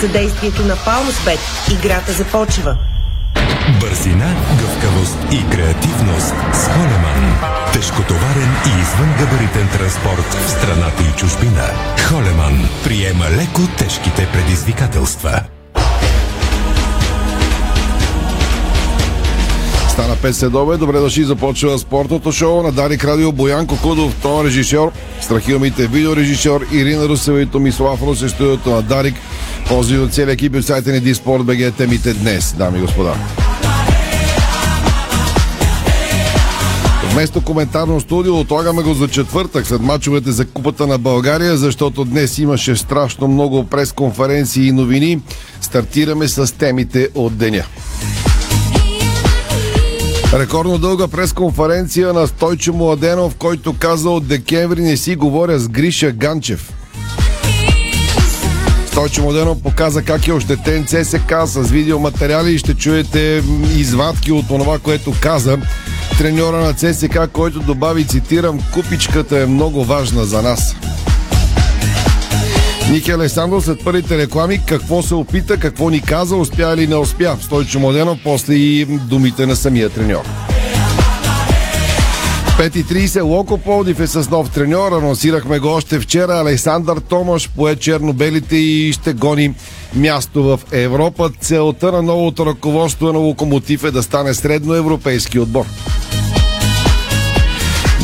съдействието на Палмсбет. Играта започва. Бързина, гъвкавост и креативност с Холеман. Тежкотоварен и извънгабаритен транспорт в страната и чужбина. Холеман приема леко тежките предизвикателства. Стана 5 следове. Добре дошли. Започва спортното шоу на Дарик Радио Боян Кокудов, тон режисьор, Страхилмите видеорежисьор, Ирина Русева и Томислав Русе, студиото на Дарик. Пози от целия екип от сайта ни Диспорт БГ темите днес, дами и господа. Вместо коментарно студио отлагаме го за четвъртък след мачовете за Купата на България, защото днес имаше страшно много пресконференции и новини. Стартираме с темите от деня. Рекордно дълга пресконференция на Стойчо Младенов, който каза от декември не си говоря с Гриша Ганчев. Стойчо Младенов показа как е ощетен ЦСК с видеоматериали и ще чуете извадки от това, което каза треньора на ЦСК, който добави, цитирам, купичката е много важна за нас. Ники Александров след първите реклами какво се опита, какво ни каза, успя или не успя. Стойчо Младенов после и думите на самия треньор. 5.30 Локо Полдив е с нов треньор. Анонсирахме го още вчера. Александър Томаш пое чернобелите и ще гони място в Европа. Целта на новото ръководство на Локомотив е да стане средноевропейски отбор.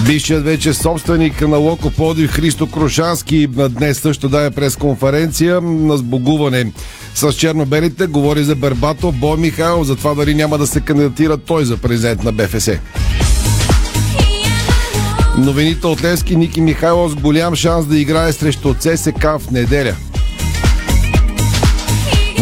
Бившият вече собственик на Локо Подив Христо Крушански днес също даде пресконференция на сбогуване с чернобелите. Говори за Бербато, Бой Михайлов, за това дали няма да се кандидатира той за президент на БФС. Новините от Левски Ники Михайлов с голям шанс да играе срещу ЦСК в неделя.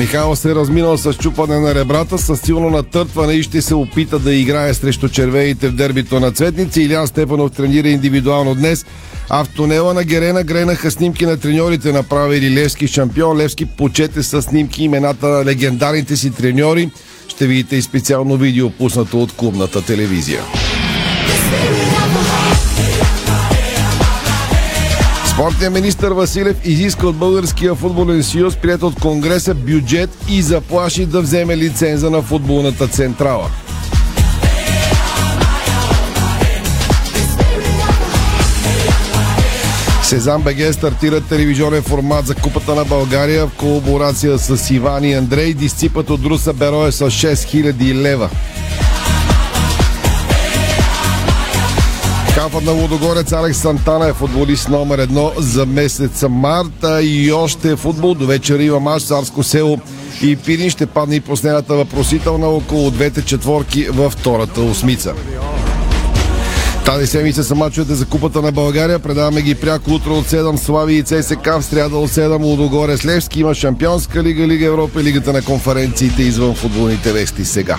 Михайлов се е разминал с чупане на ребрата, с силно натъртване и ще се опита да играе срещу червените в дербито на Цветници. Илян Степанов тренира индивидуално днес. А в тунела на Герена гренаха снимки на треньорите, направили Левски шампион. Левски почете с снимки имената на легендарните си треньори. Ще видите и специално видео, пуснато от клубната телевизия. Спортният министр Василев изиска от Българския футболен съюз, прият от Конгреса, бюджет и заплаши да вземе лиценза на футболната централа. Сезам БГ стартира телевизионен формат за Купата на България в колаборация с Иван и Андрей. Дисципът от Руса Беро е с 6000 лева. Кафът на Лудогорец Алекс Сантана е футболист номер едно за месеца марта и още футбол. До вечера има мач Царско село и Пирин ще падне и последната въпросителна около двете четворки във втората осмица. Тази седмица са мачовете за Купата на България. Предаваме ги пряко утро от 7 Слави и ЦСК в сряда от 7 Лудогорец Левски. Има Шампионска лига, Лига Европа и Лигата на конференциите извън футболните вести сега.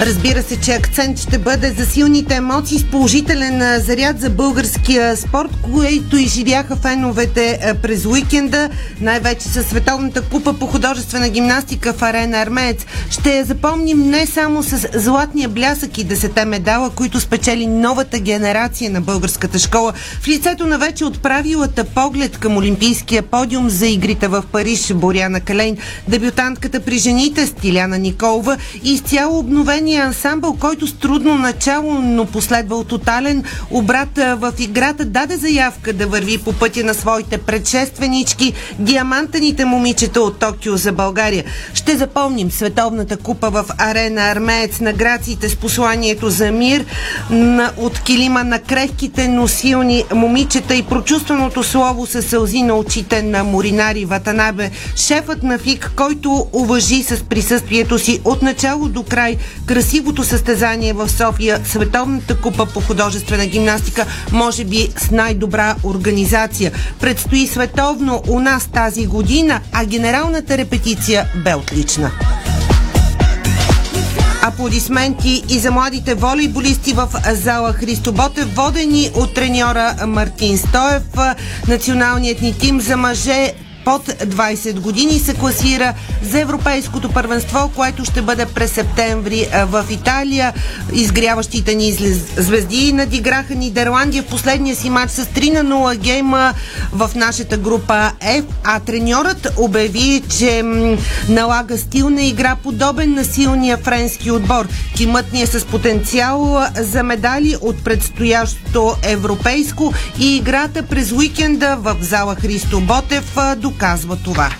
Разбира се, че акцент ще бъде за силните емоции с положителен заряд за българския спорт, които изживяха феновете през уикенда, най-вече със Световната купа по художествена гимнастика в арена Армеец. Ще я запомним не само с златния блясък и десете медала, които спечели новата генерация на българската школа, в лицето на вече отправилата поглед към Олимпийския подиум за игрите в Париж Боряна Калейн, дебютантката при жените Стиляна Николова и изцяло обновен музикалния ансамбъл, който с трудно начало, но последвал тотален обрат в играта, даде заявка да върви по пътя на своите предшественички, диамантаните момичета от Токио за България. Ще запомним Световната купа в арена Армеец, награциите с посланието за мир на, от килима на крехките, но силни момичета и прочувственото слово със сълзи на очите на Моринари Ватанабе, шефът на ФИК, който уважи с присъствието си от начало до край красивото състезание в София, Световната купа по художествена гимнастика, може би с най-добра организация. Предстои световно у нас тази година, а генералната репетиция бе отлична. Аплодисменти и за младите волейболисти в зала Христо Ботев, водени от треньора Мартин Стоев. Националният ни тим за мъже под 20 години се класира за Европейското първенство, което ще бъде през септември в Италия. Изгряващите ни звезди надиграха Нидерландия в последния си матч с 3 на 0 гейма в нашата група F, а треньорът обяви, че налага стил на игра подобен на силния френски отбор. Тимът ни е с потенциал за медали от предстоящото европейско и играта през уикенда в зала Христо Ботев доказва това.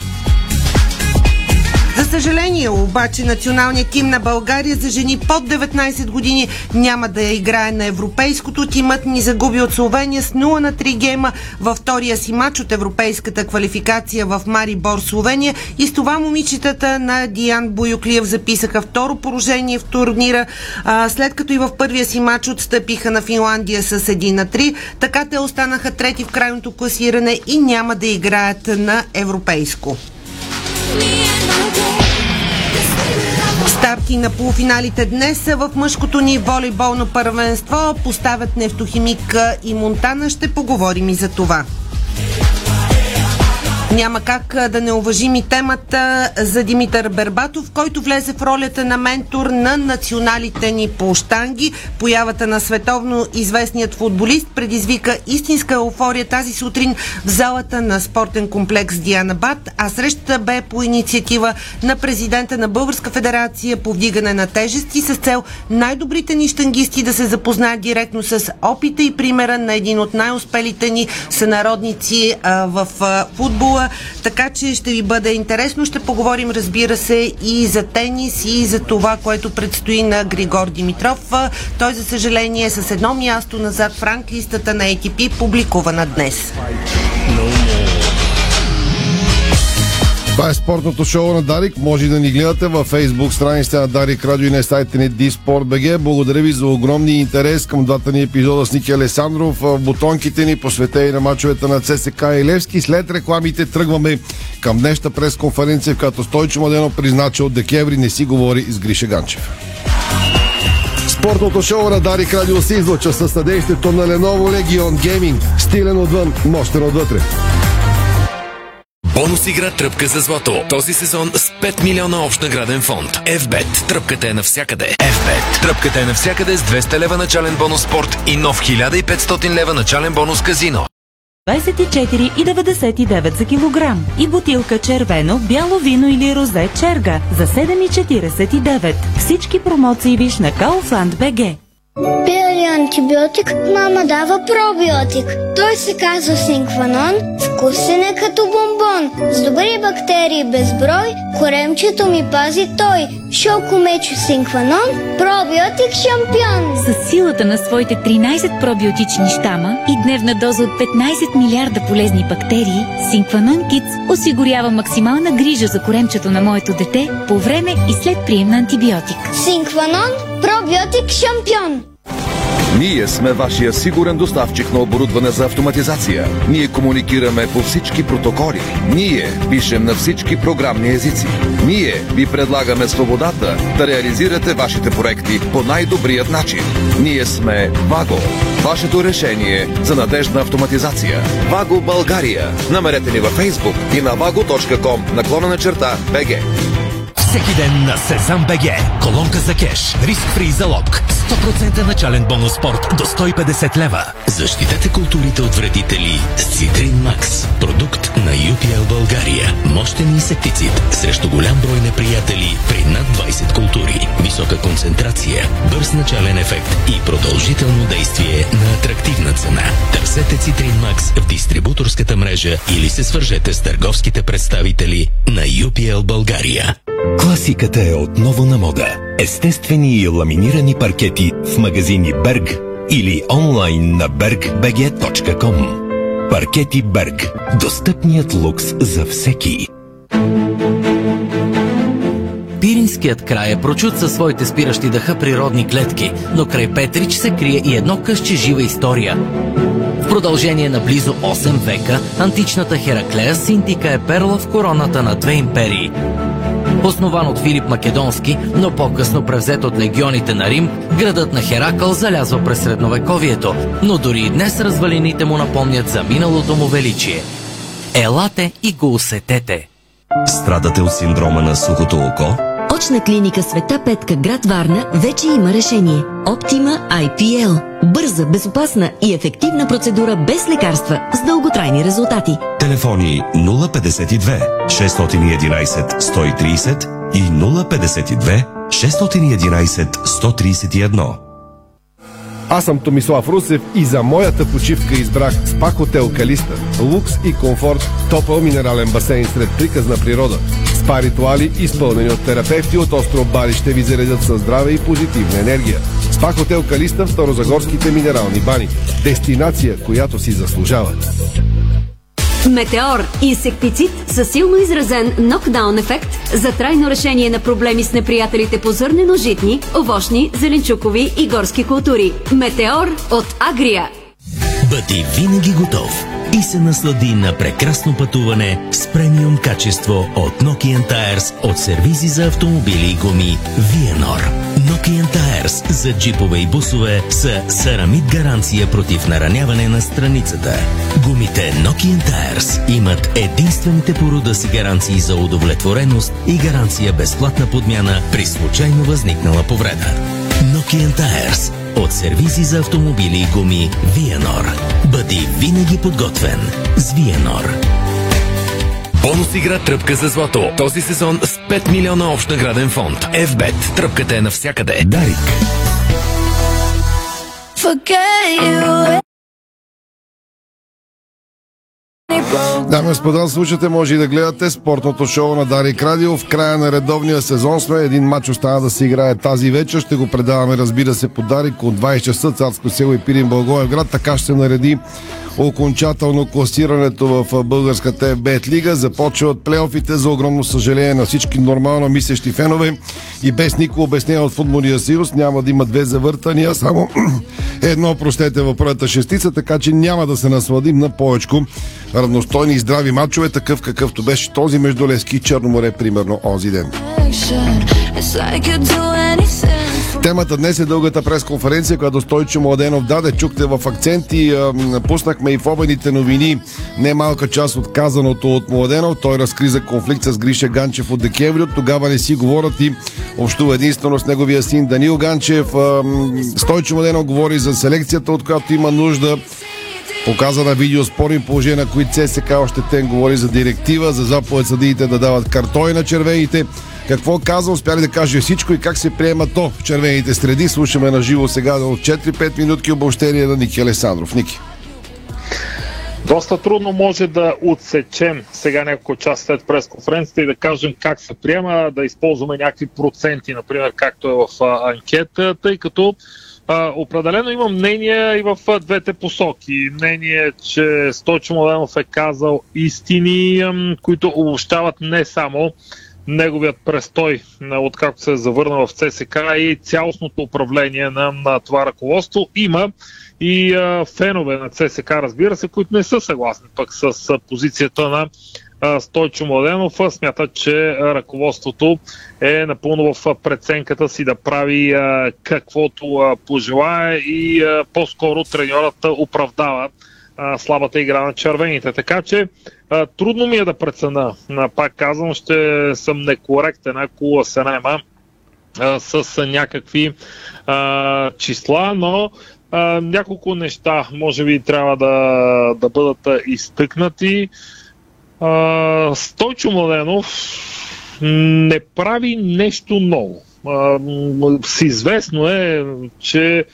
За съжаление, обаче, националният тим на България за жени под 19 години няма да играе на европейското. Тимът ни загуби от Словения с 0 на 3 гейма във втория си матч от европейската квалификация в Марибор, Словения. И с това момичетата на Диан Боюклиев записаха второ положение в турнира, а, след като и в първия си матч отстъпиха на Финландия с 1 на 3. Така те останаха трети в крайното класиране и няма да играят на европейско. Старти на полуфиналите днес в мъжкото ни волейболно първенство. Поставят нефтохимик и Монтана. Ще поговорим и за това. Няма как да не уважим и темата за Димитър Бербатов, който влезе в ролята на ментор на националите ни по штанги. Появата на световно известният футболист предизвика истинска еуфория тази сутрин в залата на спортен комплекс Диана Бат, а срещата бе по инициатива на президента на Българска федерация по вдигане на тежести с цел най-добрите ни штангисти да се запознаят директно с опита и примера на един от най-успелите ни сънародници в а, футбола така че ще ви бъде интересно. Ще поговорим, разбира се, и за тенис, и за това, което предстои на Григор Димитров. Той, за съжаление, е с едно място назад в ранглистата на ATP, публикувана днес. Това е спортното шоу на Дарик. Може да ни гледате във Facebook страницата на Дарик Радио и на сайта ни Диспорт.бг. Благодаря ви за огромния интерес към двата ни епизода с Ники Алесандров. В бутонките ни посветени на мачовете на ЦСК и Левски. След рекламите тръгваме към днешната пресконференция, в която Стойчо Младено призна, че от декември не си говори с Гриша Ганчев. Спортното шоу на Дарик Радио се излъчва със съдействието на Lenovo Legion Gaming. Стилен отвън, мощен отвътре. Бонус игра Тръпка за злато. Този сезон с 5 милиона общ награден фонд. FBET. Тръпката е навсякъде. FBET. Тръпката е навсякъде с 200 лева начален бонус спорт и нов 1500 лева начален бонус казино. 24,99 за килограм и бутилка червено, бяло вино или розе черга за 7,49. Всички промоции виж на Kaufland BG. Пия ли антибиотик, мама дава пробиотик. Той се казва Синкванон, вкусен е като бомбон. С добри бактерии безброй, коремчето ми пази той. Шоко мечо Синкванон, пробиотик шампион. С силата на своите 13 пробиотични щама и дневна доза от 15 милиарда полезни бактерии, Синкванон Kids осигурява максимална грижа за коремчето на моето дете по време и след прием на антибиотик. Синкванон, пробиотик шампион. Ние сме вашия сигурен доставчик на оборудване за автоматизация. Ние комуникираме по всички протоколи. Ние пишем на всички програмни езици. Ние ви предлагаме свободата да реализирате вашите проекти по най-добрият начин. Ние сме Ваго. Вашето решение за надежна автоматизация. Ваго България. Намерете ни във Facebook и на vago.com наклона на черта BG. Всеки ден на Сезам БГ. Колонка за кеш. Риск фри залог. 100% начален бонус спорт до 150 лева. Защитете културите от вредители с Цитрин Макс. Продукт на UPL България. Мощен инсектицид срещу голям брой неприятели при над 20 култури. Висока концентрация, бърз начален ефект и продължително действие на атрактивна цена. Търсете Цитрин Макс в дистрибуторската мрежа или се свържете с търговските представители на UPL България. Класиката е отново на мода. Естествени и ламинирани паркети в магазини Берг или онлайн на bergbg.com. Паркети Берг. Достъпният лукс за всеки. Пиринският край е прочут със своите спиращи дъха природни клетки, но край Петрич се крие и едно къще жива история. В продължение на близо 8 века, античната Хераклея Синтика е перла в короната на две империи Основан от Филип Македонски, но по-късно превзет от легионите на Рим, градът на Херакъл залязва през средновековието, но дори и днес развалините му напомнят за миналото му величие. Елате и го усетете. Страдате от синдрома на сухото око? Очна клиника Света Петка, град Варна, вече има решение. Оптима IPL. Бърза, безопасна и ефективна процедура без лекарства с дълготрайни резултати. Телефони 052 611 130 и 052 611 131. Аз съм Томислав Русев и за моята почивка избрах СПА Хотел Калиста. Лукс и комфорт, топъл минерален басейн сред приказна природа. СПА ритуали, изпълнени от терапевти от остров Бали, ще ви заредят със здраве и позитивна енергия. СПА Хотел Калиста в Старозагорските минерални бани. Дестинация, която си заслужава. Метеор – инсектицид със силно изразен нокдаун ефект за трайно решение на проблеми с неприятелите по зърнено-житни, овощни, зеленчукови и горски култури. Метеор от Агрия. Бъди винаги готов и се наслади на прекрасно пътуване с премиум качество от Nokian Tires от сервизи за автомобили и гуми Vienor. Nokian Tires за джипове и бусове са сарамид гаранция против нараняване на страницата. Гумите Nokian Tires имат единствените по рода си гаранции за удовлетвореност и гаранция безплатна подмяна при случайно възникнала повреда. Nokian Tires от сервизи за автомобили и гуми Vienor. Бъди винаги подготвен с Vienor. Бонус игра Тръпка за злато. Този сезон с 5 милиона общ награден фонд. FBET. Тръпката е навсякъде. Дарик. Дами и господа, слушате, може и да гледате спортното шоу на Дарик Радио. В края на редовния сезон сме. Един матч остана да се играе тази вечер. Ще го предаваме, разбира се, по Дарик от 20 часа. Царско село и Пирин Благоевград. Така ще се нареди окончателно класирането в българската FBET лига. Започва от плейофите за огромно съжаление на всички нормално мислещи фенове и без никакво обяснение от футболния съюз. Няма да има две завъртания, само едно, простете, в първата шестица, така че няма да се насладим на повече равностойни и здрави матчове, такъв какъвто беше този между Лески и Черноморе, примерно, онзи ден. Темата днес е дългата пресконференция, която Стойчо Младенов даде. Чухте в акцент и а, пуснахме и в обедните новини немалка част от казаното от Младенов. Той разкри за конфликт с Гриша Ганчев от декември. От тогава не си говорят и общува единствено с неговия син Данил Ганчев. Стойчо Младенов говори за селекцията, от която има нужда. Показа на видео спорни положения, на които ЦСК още тен говори за директива, за заповед съдиите да дават картони на червените. Какво каза, успя ли да каже всичко и как се приема то в червените среди. Слушаме на живо сега от 4-5 минутки обобщение на Ники Алесандров. Ники. Доста трудно може да отсечем сега няколко час след пресконференцията и да кажем как се приема, да използваме някакви проценти, например, както е в анкета, тъй като а, определено има мнение и в двете посоки. Мнение, че Стойчо Младенов е казал истини, които обобщават не само неговият престой, откакто се е завърна в ЦСК и цялостното управление на, на това ръководство. Има и а, фенове на ЦСК, разбира се, които не са съгласни пък с а, позицията на а, Стойчо Младенов. Смятат, че ръководството е напълно в преценката си да прави а, каквото а, пожелае и а, по-скоро треньорът оправдава а, слабата игра на червените. Така че а, трудно ми е да прецена. А, пак казвам, ще съм некоректен, ако се найма с някакви а, числа, но а, няколко неща може би трябва да, да бъдат изтъкнати. А, Стойчо Младенов не прави нещо ново. А, с известно е, че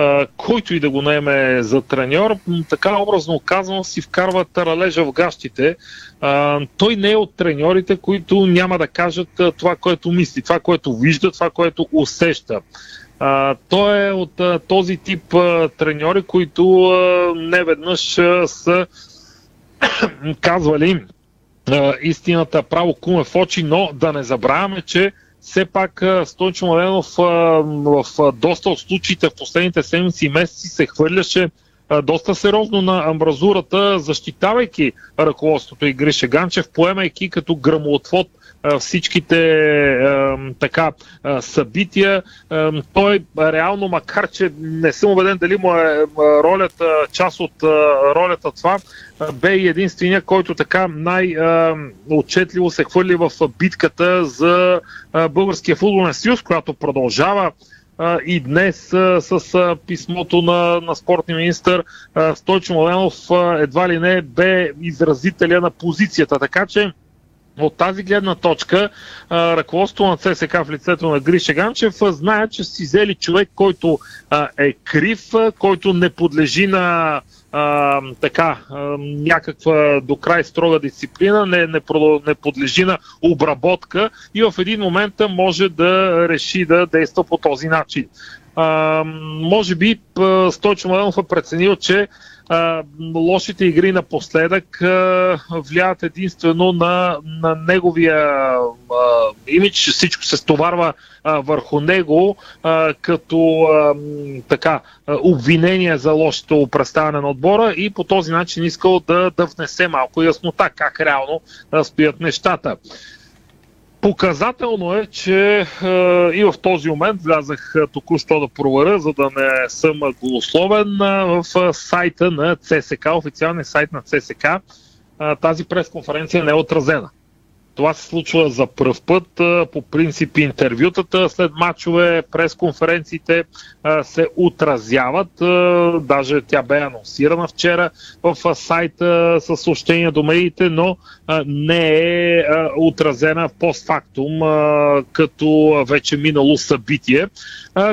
а, който и да го наеме за треньор, така образно казано си вкарва таралежа в гащите. А, той не е от треньорите, които няма да кажат а, това, което мисли, това, което вижда, това, което усеща. А, той е от а, този тип а, треньори, които а, не веднъж а, са казвали а, истината право куме в очи, но да не забравяме, че все пак Стойчо Младенов в доста от случаите в последните седмици и месеци се хвърляше доста сериозно на амбразурата, защитавайки ръководството и Гриша Ганчев, поемайки като грамоотвод всичките така събития. Той реално, макар че не съм убеден дали му е ролята, част от ролята това, бе и единствения, който така най-отчетливо се хвърли в битката за Българския футболен съюз, която продължава и днес с писмото на, на спортния министр Стойчо Младенов едва ли не бе изразителя на позицията. Така че от тази гледна точка, ръководството на ЦСК в лицето на Гриша Ганчев знае, че си взели човек, който е крив, който не подлежи на а, така, а, някаква до край строга дисциплина, не, не, не подлежи на обработка и в един момент може да реши да действа по този начин. А, може би Стойчо Младенов е преценил, че лошите игри напоследък влияят единствено на, на неговия а, имидж. Всичко се стоварва върху него като а, така, обвинение за лошото представяне на отбора и по този начин искал да, да внесе малко яснота как реално стоят нещата. Показателно е, че е, и в този момент влязах е, току-що да проверя, за да не съм голословен е, в сайта на ЦСК, официалния сайт на ЦСК. Е, тази пресконференция не е отразена. Това се случва за пръв път. По принцип интервютата след матчове, пресконференциите се отразяват. Даже тя бе анонсирана вчера в сайта с съобщения до медиите, но не е отразена постфактум като вече минало събитие,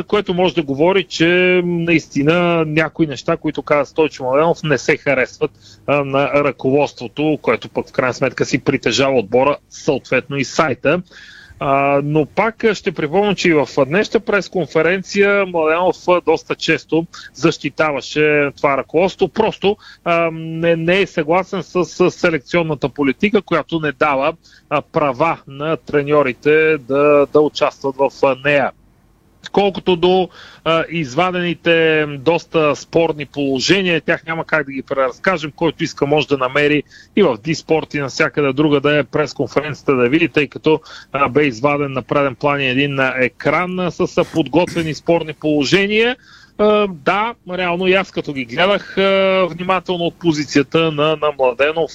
което може да говори, че наистина някои неща, които каза Стойчо Младенов, не се харесват на ръководството, което пък в крайна сметка си притежава отбора съответно и сайта. А, но пак ще припомня, че и в днешната пресконференция Младенов доста често защитаваше това ръководство. Просто а, не, не е съгласен с, с селекционната политика, която не дава а, права на треньорите да, да участват в нея. Колкото до а, извадените доста спорни положения, тях няма как да ги преразкажем. Който иска може да намери и в Диспорт и навсякъде друга да е пресконференцията да види, тъй като а, бе изваден на преден план един екран с подготвени спорни положения да, реално и аз като ги гледах внимателно от позицията на, на Младенов,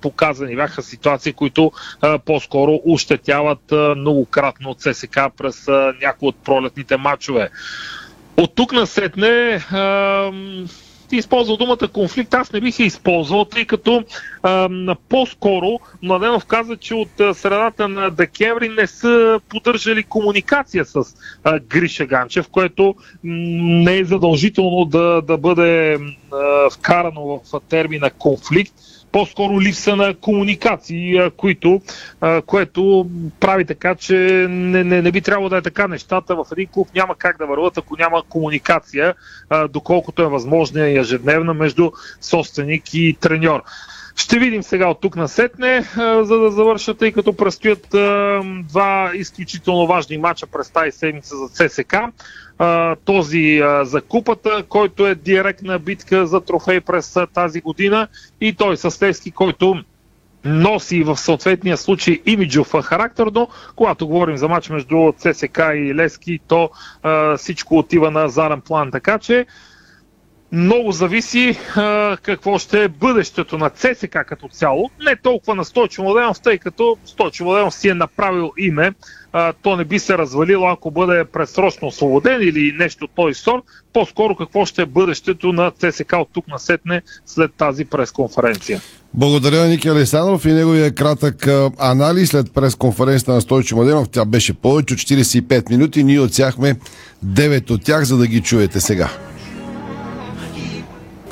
показани бяха ситуации, които по-скоро ощетяват многократно от ССК през някои от пролетните матчове. От тук насетне ти използвал думата конфликт, аз не бих я използвал, тъй като а, по-скоро Младенов каза, че от средата на декември не са поддържали комуникация с а, Гриша Ганчев, което не е задължително да, да бъде а, вкарано в термина конфликт по-скоро липса на комуникации, които, което прави така, че не, не, не би трябвало да е така. Нещата в един клуб няма как да върват, ако няма комуникация, доколкото е възможна и ежедневна между собственик и треньор. Ще видим сега от тук насетне, за да завърша, тъй като предстоят два изключително важни мача през тази седмица за ЦСК. Този за купата, който е директна битка за трофей през тази година и той с Левски, който носи в съответния случай имиджов характер, но когато говорим за матч между ЦСК и Лески, то а, всичко отива на заден план. Така че много зависи а, какво ще е бъдещето на ЦСК като цяло. Не толкова на Стойчо Младенов, тъй като Стойчо Младенов си е направил име. А, то не би се развалило, ако бъде предсрочно освободен или нещо от този сорт. По-скоро какво ще е бъдещето на ЦСК от тук насетне след тази пресконференция. Благодаря Ники Александров и неговия кратък анализ след пресконференцията на Стойчо Младенов. Тя беше повече от 45 минути. Ние отсяхме 9 от тях, за да ги чуете сега.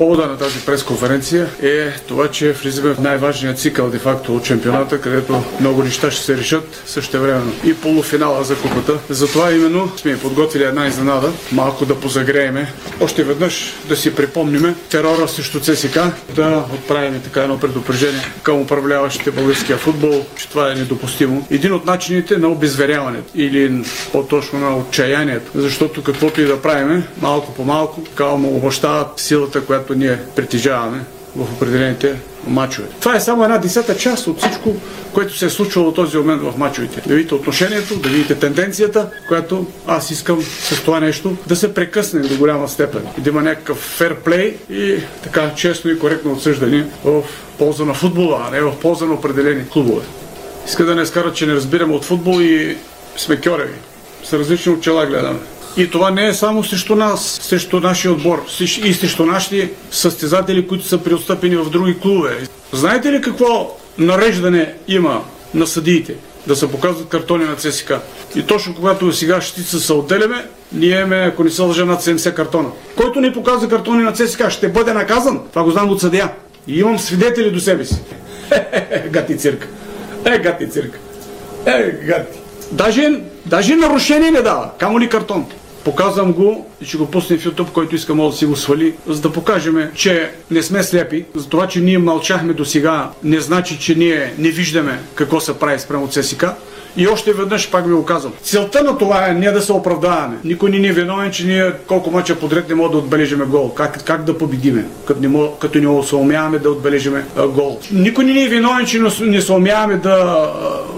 Повода на тази пресконференция е това, че влизаме в най-важния цикъл де-факто от чемпионата, където много неща ще се решат също времено и полуфинала за купата. Затова именно сме подготвили една изненада, малко да позагрееме. Още веднъж да си припомниме терора срещу ЦСК, да отправим така едно предупреждение към управляващите българския футбол, че това е недопустимо. Един от начините на обезверяването или по-точно на отчаянието, защото каквото и да правиме, малко по малко, така му обощават силата, която ние притежаваме в определените мачове. Това е само една десета част от всичко, което се е случвало до този момент в мачовете. Да видите отношението, да видите тенденцията, която аз искам с това нещо да се прекъсне до голяма степен. Да има някакъв ферплей и така честно и коректно отсъждане в полза на футбола, а не в полза на определени клубове. Иска да не скарат, че не разбираме от футбол и сме кьореви. С различни очела гледаме. И това не е само срещу нас, срещу нашия отбор и срещу нашите състезатели, които са преотстъпени в други клубове. Знаете ли какво нареждане има на съдиите? Да се показват картони на ЦСК. И точно когато сега щица се отделяме, ние имаме, ако не се лъжа, над 70 картона. Който не показва картони на ЦСК, ще бъде наказан. Това го знам от съдия. И имам свидетели до себе си. гати цирка. Е, гати цирка. Е, гати. Даже, даже нарушение не дава, камо ли картон. Показвам го и ще го пуснем в YouTube, който иска може да си го свали, за да покажем, че не сме слепи. За това, че ние мълчахме до сега, не значи, че ние не виждаме какво се прави спрямо ЦСК. И още веднъж пак ви го казвам. Целта на това е не да се оправдаваме. Никой ни не е виновен, че ние колко мача подред не можем да отбележиме гол. Как, как да победиме, като не, мог, като не се умяваме да отбележиме а, гол. Никой ни не е виновен, че не се умяваме да а,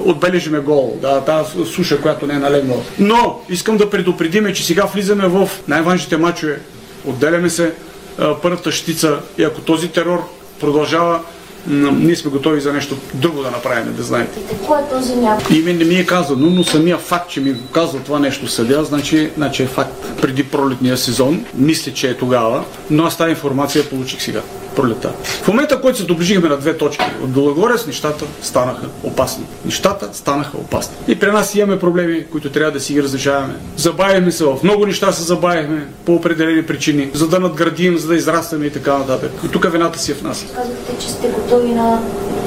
отбележиме гол. Да, тази суша, която не е налегнала. Но искам да предупредиме, че сега влизаме в най-важните мачове. Отделяме се а, първата щица и ако този терор продължава, ние сме готови за нещо друго да направим, да знаете. И какво е този някой? Име не ми е казано, но самия факт, че ми казва това нещо съдя, значи, значи е факт. Преди пролетния сезон, мисля, че е тогава, но аз тази информация получих сега пролета. В момента, който се доближихме на две точки от Белогорец, нещата станаха опасни. Нещата станаха опасни. И при нас имаме проблеми, които трябва да си ги разрешаваме. Забавихме се в много неща се забавихме по определени причини, за да надградим, за да израстваме и така нататък. И тук вината си е в нас. Казахте, че сте готови на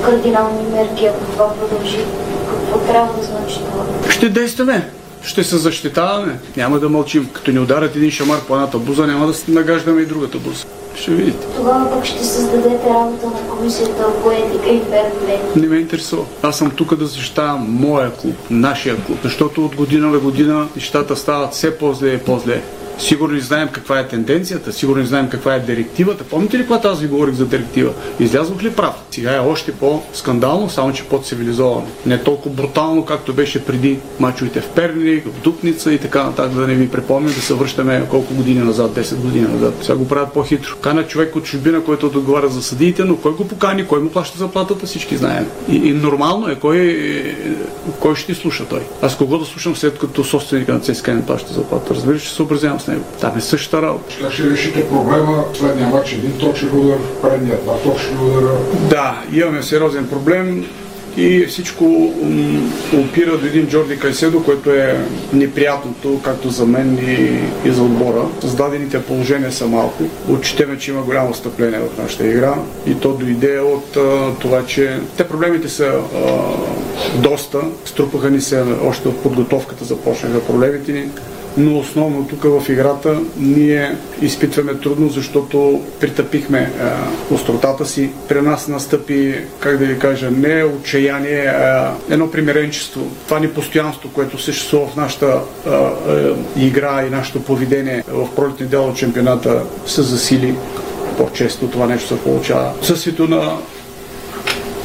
кардинални мерки, ако това продължи. Какво трябва да значи това? Ще действаме ще се защитаваме. Няма да мълчим. Като ни ударят един шамар по едната буза, няма да нагаждаме и другата буза. Ще видите. Тогава пък ще създадете работа на комисията по етика и ферплей. Не ме интересува. Аз съм тук да защитавам моя клуб, нашия клуб, защото от година на година нещата стават все по-зле и по-зле. Сигурно знаем каква е тенденцията, сигурно знаем каква е директивата. Помните ли, когато аз ви говорих за директива? Излязох ли прав? Сега е още по-скандално, само че по-цивилизовано. Не толкова брутално, както беше преди мачовете в Перник, в Дупница и така нататък, да не ви припомня да се връщаме колко години назад, 10 години назад. Сега го правят по-хитро. Кана човек от чужбина, който отговаря за съдиите, но кой го покани, кой му плаща заплатата, всички знаем. И, и нормално е, кой, кой ще слуша той. Аз кого да слушам след като собственика на ЦСКА не плаща заплата? Разбира се, се съобразявам с него. Там е същата работа. Как ще решите проблема? Следния матч един точен удар, предният два точни удара. Да, имаме сериозен проблем и всичко опира до един Джорди Кайседо, което е неприятното, както за мен и, и за отбора. Създадените положения са малко. Отчитаме, че има голямо стъпление в нашата игра и то дойде от а, това, че те проблемите са а, доста. Струпаха ни се още от подготовката, започнаха проблемите ни но основно тук в играта ние изпитваме трудно, защото притъпихме остротата си. При нас настъпи, как да ви кажа, не отчаяние, а едно примиренчество. Това ни постоянство, което съществува в нашата а, игра и нашето поведение в пролетни дел от чемпионата се засили по-често това нещо се получава. Съсвито на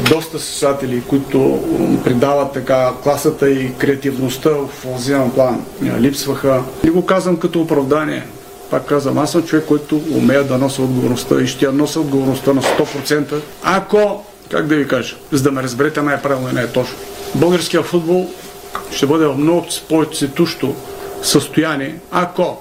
доста състезатели, които придават така класата и креативността в офанзивен план. Липсваха. Не го казвам като оправдание. Пак казвам, аз съм човек, който умея да нося отговорността и ще я нося отговорността на 100%. Ако, как да ви кажа, за да ме разберете най-правилно и най-точно, българския футбол ще бъде в много по-цветущо състояние, ако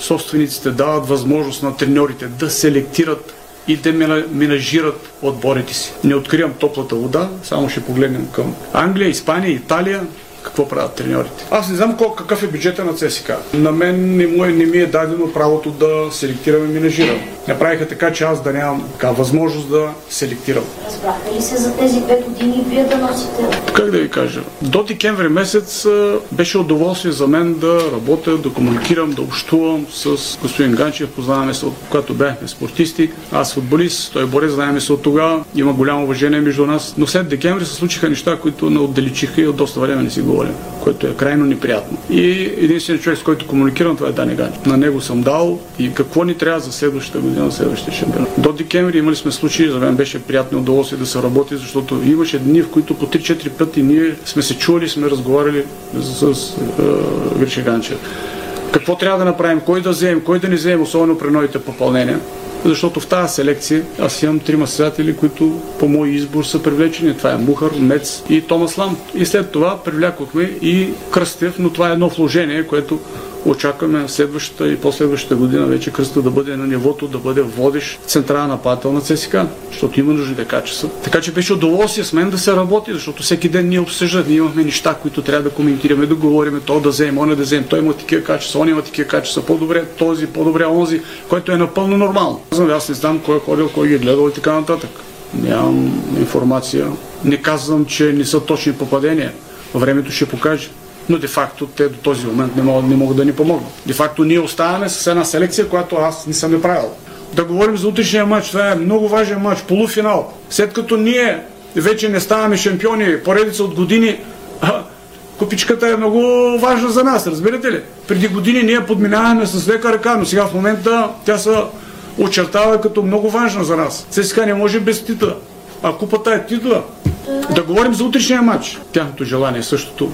собствениците дават възможност на треньорите да селектират и да менажират отборите си. Не откривам топлата вода, само ще погледнем към Англия, Испания, Италия, какво правят треньорите. Аз не знам колко, какъв е бюджета на ЦСКА. На мен не, му е, не ми е дадено правото да селектирам и менажирам. Направиха така, че аз да нямам така възможност да селектирам. Разбраха ли се за тези две години вие да носите? Как да ви кажа? До декември месец беше удоволствие за мен да работя, да комуникирам, да общувам с господин Ганчев. Познаваме се от когато бяхме спортисти. Аз футболист, той борец, знаеме се от тогава. Има голямо уважение между нас. Но след декември се случиха неща, които не отдалечиха и от доста време не си говорим което е крайно неприятно. И единственият човек, с който комуникирам, това е Дани Гани. На него съм дал и какво ни трябва за следващата година, за следващия шампионат. До декември имали сме случаи, за мен беше приятно удоволствие да се работи, защото имаше дни, в които по 3-4 пъти ние сме се чували, сме разговаряли с, с Гриша Ганчев. Какво трябва да направим, кой да вземем, кой да не вземем, особено при новите попълнения защото в тази селекция аз имам трима състезатели, които по мой избор са привлечени. Това е Мухър, Мец и Томас Лам. И след това привлякохме и Кръстев, но това е едно вложение, което очакваме следващата и последващата година вече кръста да бъде на нивото, да бъде водещ централна нападател на ЦСК, защото има нужните качества. Така че беше удоволствие с мен да се работи, защото всеки ден ние обсъждаме, ние имахме неща, които трябва да коментираме, да говорим, то да вземем, он да вземем, той има такива качества, он има такива качества, по-добре този, по-добре онзи, което е напълно нормално. Аз не знам кой е ходил, кой ги е гледал и така нататък. Нямам информация. Не казвам, че не са точни попадения. Времето ще покаже но де-факто те до този момент не могат, не могат да ни помогнат. Де-факто ние оставаме с една селекция, която аз не съм я правил. Да говорим за утрешния матч, това е много важен матч, полуфинал. След като ние вече не ставаме шампиони поредица от години, купичката е много важна за нас, разбирате ли? Преди години ние подминаваме с лека ръка, но сега в момента тя се очертава като много важна за нас. ЦСКА не може без титла. А купата е титла. Да говорим за утрешния матч. Тяхното желание е същото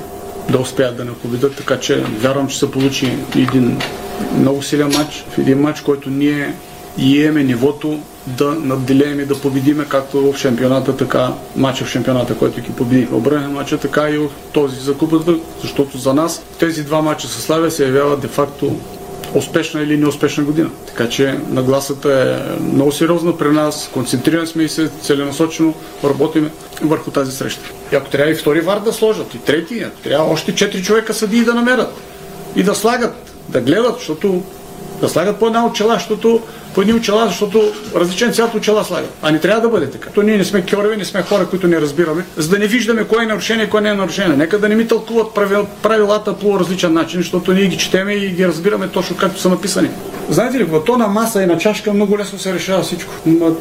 да успеят да не победят, така че вярвам, че се получи един много силен матч, в един матч, който ние и имаме нивото да надделеем и да победиме както в шампионата, така матча в шампионата, който ги победихме. Обърнахме матча, така и в този за купата, защото за нас тези два матча с Славия се явяват де-факто успешна или неуспешна година. Така че нагласата е много сериозна при нас, концентрирани сме и се целенасочено работиме върху тази среща. И ако трябва и втори вар да сложат, и трети, ако трябва още четири човека съдии да намерят и да слагат, да гледат, защото да слагат по една очела, защото по едни очела, защото различен цвят очела слагат. А не трябва да бъде така. То ние не сме кьореви, не сме хора, които не разбираме, за да не виждаме кое е нарушение и кое не е нарушение. Нека да не ми тълкуват правилата по различен начин, защото ние ги четеме и ги разбираме точно както са написани. Знаете ли, когато на маса и на чашка много лесно се решава всичко.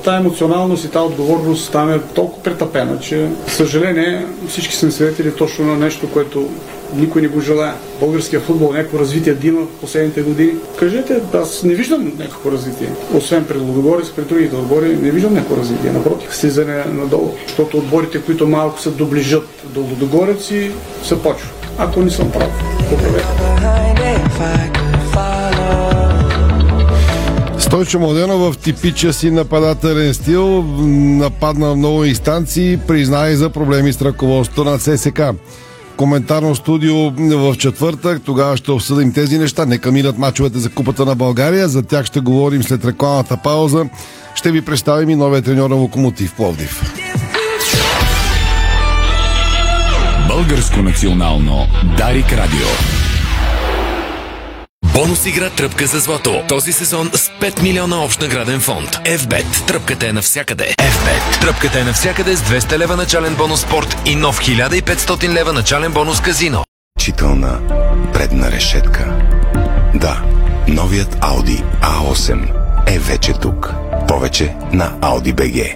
Тая емоционалност и тази отговорност там е толкова претъпена, че, съжаление, всички сме свидетели точно на нещо, което никой не го желая. Българския футбол някакво развитие да има в последните години. Кажете, аз не виждам някакво развитие. Освен пред Лудогорец, пред другите отбори, не виждам някакво развитие. Напротив, слизане надолу. Защото отборите, които малко се доближат до Лудогорец и се почва. Ако не съм прав, поправете. Стойчо Младенов в типичия си нападателен стил нападна много инстанции, призна за проблеми с ръководството на ЦСК коментарно студио в четвъртък. Тогава ще обсъдим тези неща. Нека минат мачовете за Купата на България. За тях ще говорим след рекламата пауза. Ще ви представим и новия треньор на Локомотив Пловдив. Българско национално Дарик Радио. Бонус игра Тръпка за злато. Този сезон с 5 милиона общ награден фонд. FBET. Тръпката е навсякъде. FBET. Тръпката е навсякъде с 200 лева начален бонус спорт и нов 1500 лева начален бонус казино. Чителна предна решетка. Да, новият Audi A8 е вече тук. Повече на Audi BG.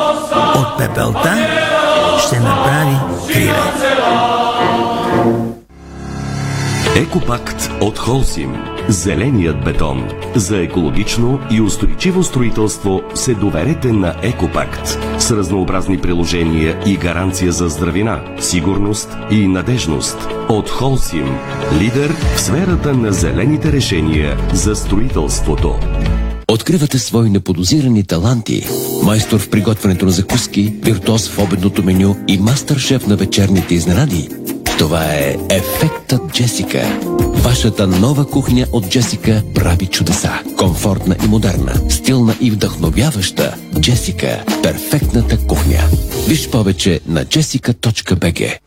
От пепелта ще направи криле. Екопакт от Холсим Зеленият бетон. За екологично и устойчиво строителство се доверете на Екопакт. С разнообразни приложения и гаранция за здравина, сигурност и надежност. От Холсим. Лидер в сферата на зелените решения за строителството. Откривате свои неподозирани таланти. Майстор в приготвянето на закуски, виртуоз в обедното меню и мастър-шеф на вечерните изненади. Това е Ефектът Джесика. Вашата нова кухня от Джесика прави чудеса. Комфортна и модерна, стилна и вдъхновяваща. Джесика – перфектната кухня. Виж повече на jessica.bg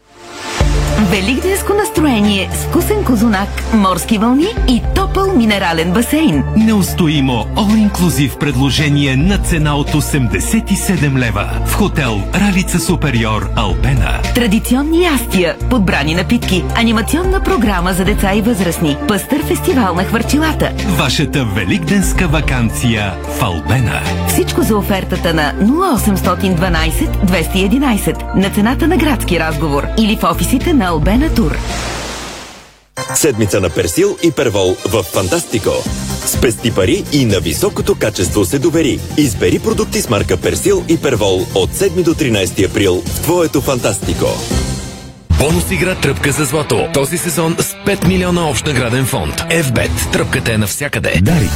Великденско настроение с вкусен козунак, морски вълни и топъл минерален басейн. Неустоимо All Inclusive предложение на цена от 87 лева в хотел Ралица Супериор Алпена. Традиционни ястия, подбрани напитки, анимационна програма за деца и възрастни, пъстър фестивал на хвърчилата. Вашата великденска вакансия в Албена. Всичко за офертата на 0812 211 на цената на градски разговор или в офисите на Албена Тур. Седмица на Персил и Первол в Фантастико. Спести пари и на високото качество се довери. Избери продукти с марка Персил и Первол от 7 до 13 април в твоето Фантастико. Бонус игра Тръпка за злато. Този сезон с 5 милиона общ награден фонд. FBET. Тръпката е навсякъде. Дарик.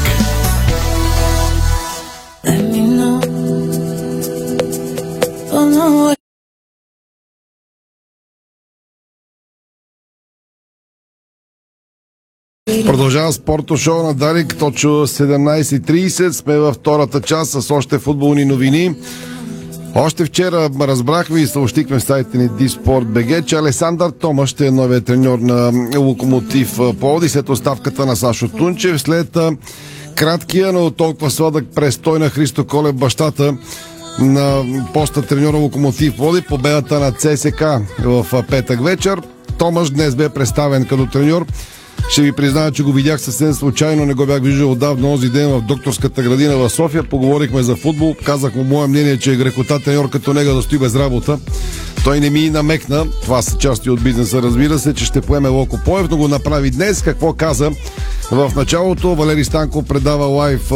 Продължава спорто шоу на Дарик, точно 17.30. Сме във втората част с още футболни новини. Още вчера разбрахме и съобщихме в сайта ни Диспорт.бг, че Алесандър Тома ще е новият треньор на Локомотив Плоди след оставката на Сашо Тунчев. След краткия, но толкова сладък престой на Христо Колев, бащата на поста треньора Локомотив Плоди, победата на ЦСК в петък вечер. Томаш днес бе представен като треньор ще ви призная, че го видях съвсем случайно, не го бях виждал отдавна този ден в докторската градина в София. Поговорихме за футбол, казах му мое мнение, че е грехота треньор като него да стои без работа. Той не ми намекна, това са части от бизнеса, разбира се, че ще поеме Локо Поев, но го направи днес. Какво каза? В началото Валери Станко предава лайв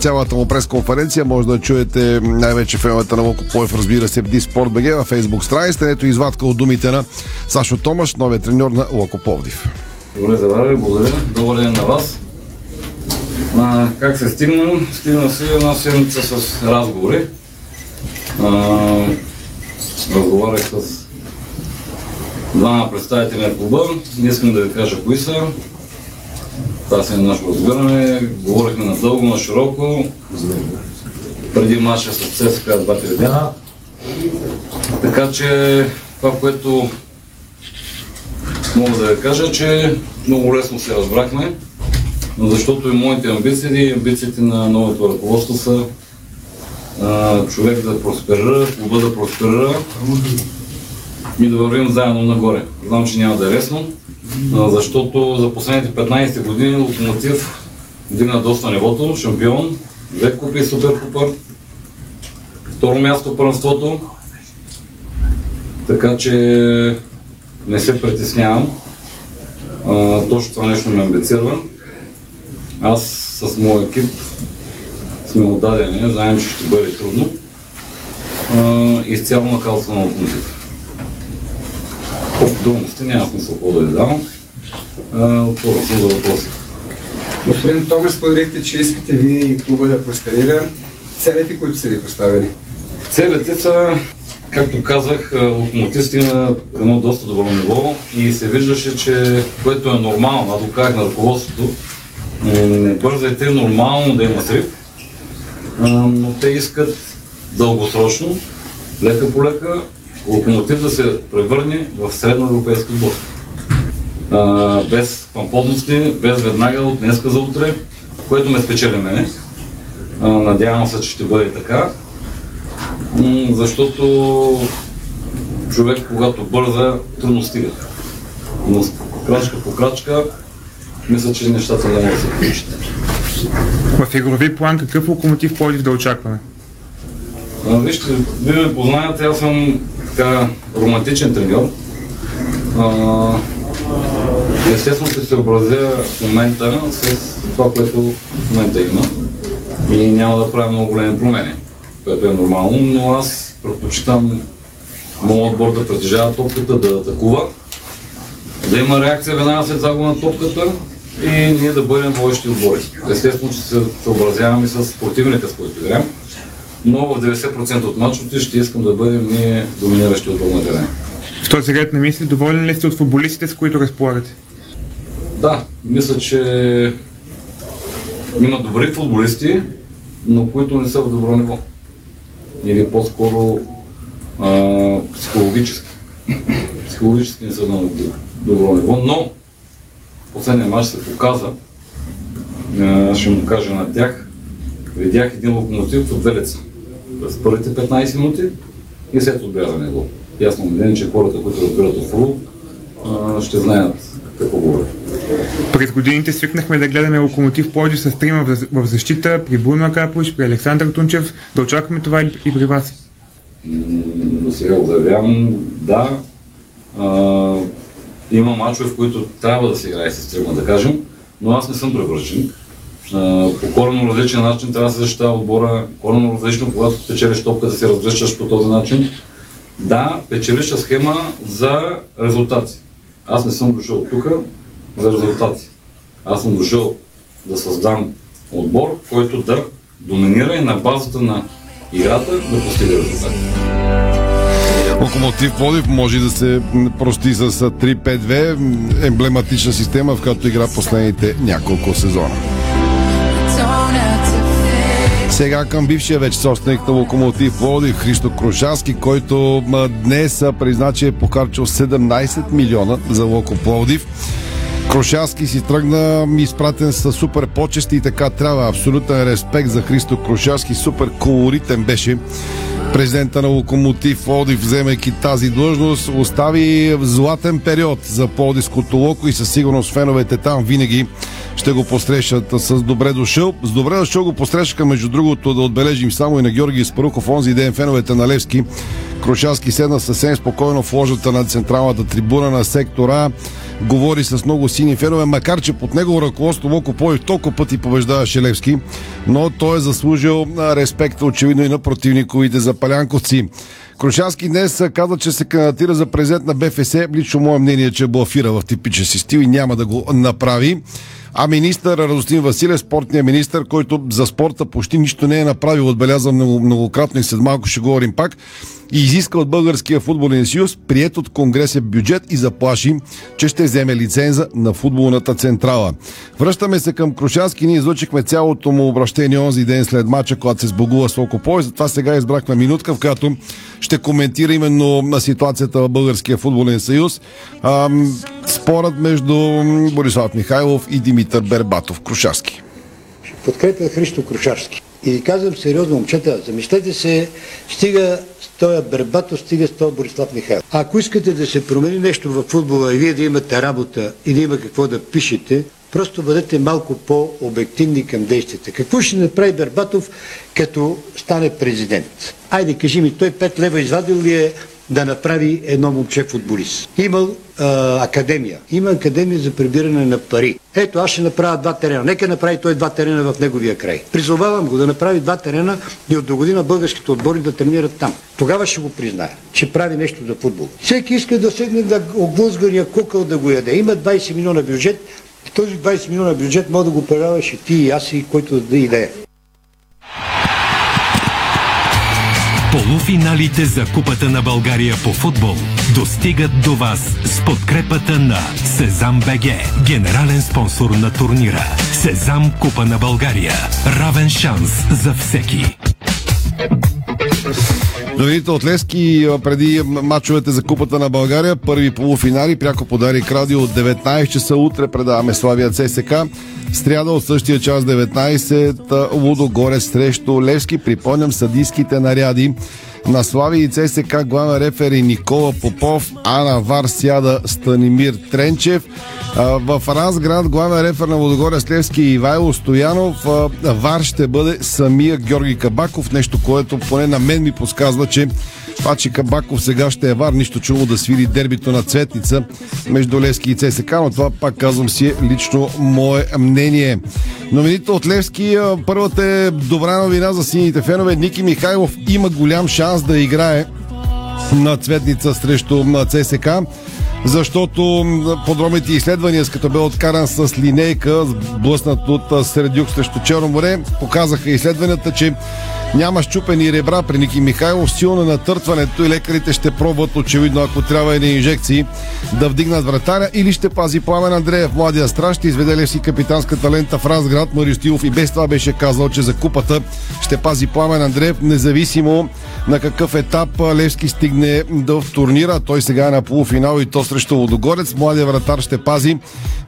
цялата му пресконференция. Може да чуете най-вече феновете на Локо Поев, разбира се, в Диспорт БГ във Facebook страница, ето извадка от думите на Сашо Томаш, новия треньор на Локо Пловдив. Добре, забравя, благодаря. Добър ден на вас. А, как се стигна? Стигна се една седмица с разговори. А, разговарях с двама представители на клуба. Не искам да ви кажа кои са. Това си е нашето разбиране. Говорихме на дълго, на широко. Преди маша с ЦСКА два-три дена. Така че това, което мога да кажа, че много лесно се разбрахме, защото и моите амбиции и амбициите на новото ръководство са а, човек да просперира, клуба да просперира и да вървим заедно нагоре. Знам, че няма да е лесно, а, защото за последните 15 години Локомотив дигна доста нивото, шампион, две купи суперкупа, второ място в първенството, така че не се притеснявам. А, точно това нещо ме амбицира. Аз с моят екип сме отдадени, знаем, че ще бъде трудно. А, изцяло на калца на локомотив. По подробности няма смисъл какво да ви давам. Отворя съм за въпроси. Господин Томас, споделихте, че искате вие и клуба да просперира. Целите, които са ви поставили? Целите са Както казах, локомотив стигна едно доста добро ниво и се виждаше, че което е нормално, аз го на ръководството, не бързайте нормално да има срив, но те искат дългосрочно, лека по лека, локомотив да се превърне в средноевропейски отбор. без памподности, без веднага от днеска за утре, което ме спечели мене. Надявам се, че ще бъде така защото човек, когато бърза, трудно стига. Но крачка по крачка, мисля, че нещата няма да се получат. В игрови план какъв локомотив Плодив да очакваме? А, вижте, вие ме познаете, аз съм така романтичен треньор. А, Естествено ще се съобразя в момента с това, което в момента има и няма да правя много големи промени, което е нормално, но аз предпочитам моят отбор да притежава топката, да атакува, да има реакция веднага след загуба на топката и ние да бъдем водещи отбори. Естествено, че се съобразяваме с противника, с който играем, но в 90% от мачовете ще искам да бъдем ние доминиращи отбор на терена. В този ред на мисли, доволен ли сте от футболистите, с които разполагате? Да, мисля, че има добри футболисти, но които не са в добро ниво. Или по-скоро психологически. Психологически не са на добро ниво, но последния мач се показа, а, ще му кажа на тях, видях един локомотив от две лица. През първите 15 минути и след. И аз съм убеден, че хората, които разбират от футбол, ще знаят какво говорят. През годините свикнахме да гледаме локомотив Пловдив с трима в, защита, при Буно Капуш, при Александър Тунчев. Да очакваме това и, при вас. М, сега обявявам, да, а, има мачове, в които трябва да се играе с трима, да кажем, но аз не съм превръщен. А, по коренно различен начин трябва да се защитава отбора, коренно различно, когато печелиш топка да се разгръщаш по този начин. Да, печелища схема за резултати. Аз не съм дошъл тук за резултати. Аз съм дошъл да създам отбор, който да доминира и на базата на играта да постига резултати. Локомотив Плодив може да се прости с 3-5-2, емблематична система, в която игра последните няколко сезона. Сега към бившия вече собственик на Локомотив Плодив Христо Крушарски, който днес призна, че е покарчил 17 милиона за Локо Пловдив. Крушарски си тръгна изпратен с супер почести и така трябва. Абсолютен респект за Христо Крушарски. Супер колоритен беше президента на Локомотив Пловдив, вземайки тази длъжност, остави златен период за Пловдивското локо и със сигурност феновете там винаги ще го посрещат с добре дошъл. С добре дошъл го посрещаха, между другото, да отбележим само и на Георги Спарухов. Онзи ден феновете на Левски. Крушарски седна съвсем спокойно в ложата на централната трибуна на сектора. Говори с много сини фенове, макар че под него ръководство Локо Пловдив толкова пъти побеждаваше Левски, но той е заслужил респекта очевидно и на противниковите запалянковци. Крушански днес каза, че се кандидатира за президент на БФС. Лично мое мнение, е, че блафира в типичен си стил и няма да го направи. А министър Радостин Василев, спортният министър, който за спорта почти нищо не е направил, отбеляза много, многократно и след малко ще говорим пак, и изиска от Българския футболен съюз прият от Конгреса бюджет и заплаши, че ще вземе лиценза на футболната централа. Връщаме се към Крушански. Ние излъчихме цялото му обращение онзи ден след мача, когато се сбогува с Локопой. Затова сега избрахме минутка, в която ще коментира именно на ситуацията в Българския футболен съюз. Ам, спорът между Борислав Михайлов и Димитър Бербатов. Крушарски. подкрепя Христо Крушарски. И ви казвам сериозно, момчета, замислете се, стига с този Бербатов, стига с този Борислав Михайлов. Ако искате да се промени нещо в футбола и вие да имате работа и да има какво да пишете, просто бъдете малко по-обективни към действията. Какво ще направи Бербатов, като стане президент? Айде, кажи ми, той 5 лева извадил ли е да направи едно момче футболист. Имал а, академия. Има академия за прибиране на пари. Ето, аз ще направя два терена. Нека направи той два терена в неговия край. Призовавам го да направи два терена и от до година българските отбори да тренират там. Тогава ще го призная, че прави нещо за футбол. Всеки иска да седне да оглъзгания кукъл да го яде. Има 20 милиона бюджет. Този 20 милиона бюджет може да го предаваш и ти и аз и който да идея. Полуфиналите за Купата на България по футбол достигат до вас с подкрепата на Сезам БГ, генерален спонсор на турнира. Сезам Купа на България. Равен шанс за всеки. Новините от Лески преди мачовете за Купата на България, първи полуфинали, пряко подари радио от 19 часа. Утре предаваме Славия ЦСК. Стряда от същия час 19 Лудо горе срещу Левски. Припомням съдийските наряди на Слави и ЦСК главен рефери Никола Попов, а на Вар сяда Станимир Тренчев. В Разград главен рефер на Водогоря Слевски и Ивайло Стоянов. Вар ще бъде самия Георги Кабаков, нещо, което поне на мен ми подсказва, че Това, че Кабаков сега ще е вар, нищо чуло да свири дербито на Цветница между Левски и ЦСК, но това пак казвам си е лично мое мнение. Номините от Левски, първата е добра новина за сините фенове. Ники Михайлов има голям шанс да играе на Цветница срещу ЦСК защото подробните изследвания, с като бе откаран с линейка, блъснат от Средюк срещу Черно море, показаха изследванията, че няма щупени ребра при Ники Михайлов, силно на натъртването и лекарите ще пробват, очевидно, ако трябва и на инжекции, да вдигнат вратаря или ще пази Пламен Андреев. Младия страж ще изведе си капитанската лента в Разград. Маристилов и без това беше казал, че за купата ще пази Пламен Андреев, независимо на какъв етап Левски стигне до турнира. Той сега е на полуфинал и то срещу Водогорец. Младия вратар ще пази.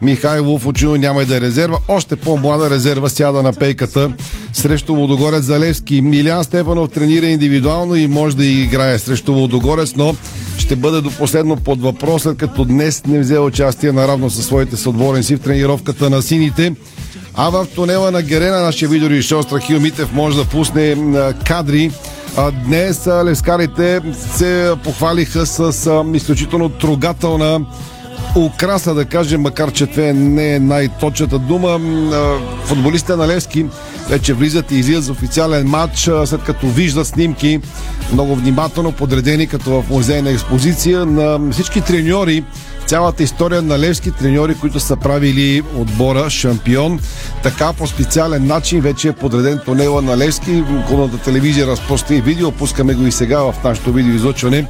Михайлов очевидно няма и да е резерва. Още по-млада резерва сяда на пейката срещу Водогорец за Левски. Милян Степанов тренира индивидуално и може да играе срещу Водогорец, но ще бъде до последно под въпрос, след като днес не взе участие наравно със своите съотборници в тренировката на сините. А в тунела на Герена нашия видеорежисьор Страхил Митев може да пусне кадри днес лескарите се похвалиха с изключително трогателна украса, да кажем, макар че това не е най-точната дума. Футболистите на Левски вече влизат и излизат за официален матч, след като виждат снимки много внимателно подредени като в музейна експозиция на всички треньори цялата история на Левски треньори, които са правили отбора шампион. Така по специален начин вече е подреден тунела на Левски. Околната телевизия разпрости видео. Пускаме го и сега в нашото видео излъчване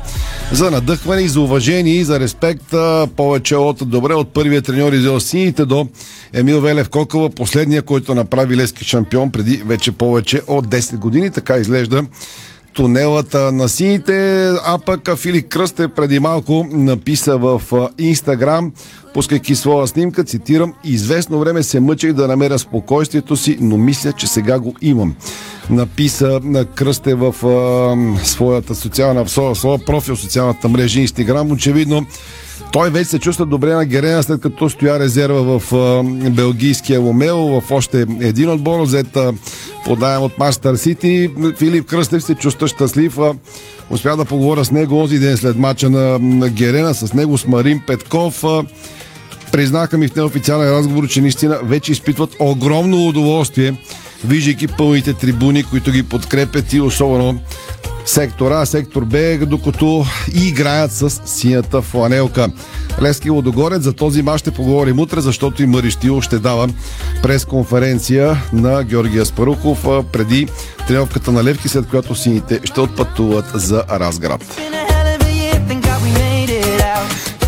за надъхване за уважение и за респект повече от добре от първия треньор из сините до Емил Велев Кокова, последния, който направи Левски шампион преди вече повече от 10 години. Така изглежда тунелата на сините, а пък Филип Кръсте преди малко написа в Инстаграм, пускайки своя снимка, цитирам, известно време се мъчех да намеря спокойствието си, но мисля, че сега го имам. Написа на Кръсте в а, своята социална, в своя, своя профил, социалната мрежа Инстаграм, очевидно той вече се чувства добре на Герена, след като стоя резерва в а, белгийския Ломео, в още един отбор, взет подаем от Мастер Сити. Филип Кръстев се чувства щастлив. А, успя да поговоря с него онзи ден след мача на, на Герена, с него с Марин Петков. А, признаха ми в неофициален разговор, че наистина вече изпитват огромно удоволствие, виждайки пълните трибуни, които ги подкрепят и особено сектор А, сектор Б, докато и играят с синята фланелка. Лески Лодогорец за този мач ще поговорим утре, защото и Мариштил ще дава пресконференция на Георгия Спарухов преди тренировката на Левки, след която сините ще отпътуват за Разград.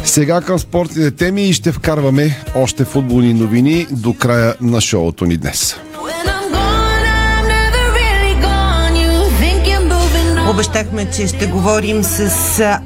Сега към спортните теми и ще вкарваме още футболни новини до края на шоуто ни днес. Обещахме, че ще говорим с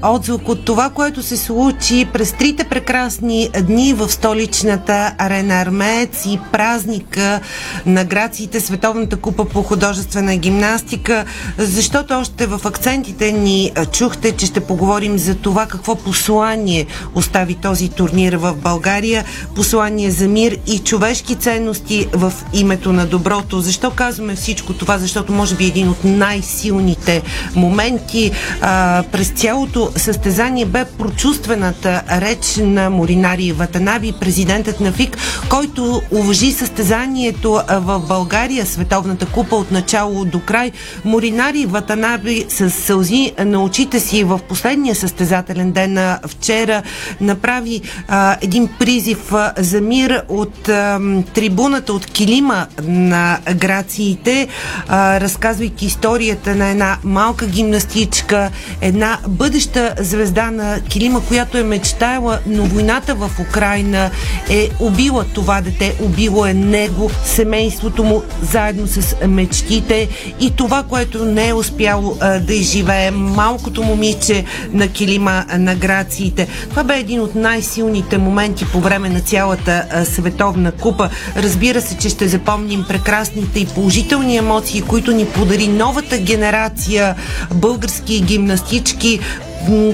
отзвук от това, което се случи през трите прекрасни дни в столичната арена Армеец и празника на грациите Световната купа по художествена гимнастика, защото още в акцентите ни чухте, че ще поговорим за това какво послание остави този турнир в България. Послание за мир и човешки ценности в името на доброто. Защо казваме всичко това? Защото може би един от най-силните моменти а, през цялото състезание бе прочувствената реч на Моринари Ватанаби, президентът на ФИК, който уважи състезанието в България, Световната купа от начало до край. Моринари Ватанаби с сълзи на очите си в последния състезателен ден на вчера направи а, един призив за мир от а, трибуната, от килима на грациите, а, разказвайки историята на една малка гимнастичка, една бъдеща звезда на килима, която е мечтаяла, но войната в Украина е убила това дете, убило е него, семейството му, заедно с мечтите и това, което не е успяло а, да изживее малкото момиче на килима на грациите. Това бе един от най-силните моменти по време на цялата а, световна купа. Разбира се, че ще запомним прекрасните и положителни емоции, които ни подари новата генерация български гимнастички,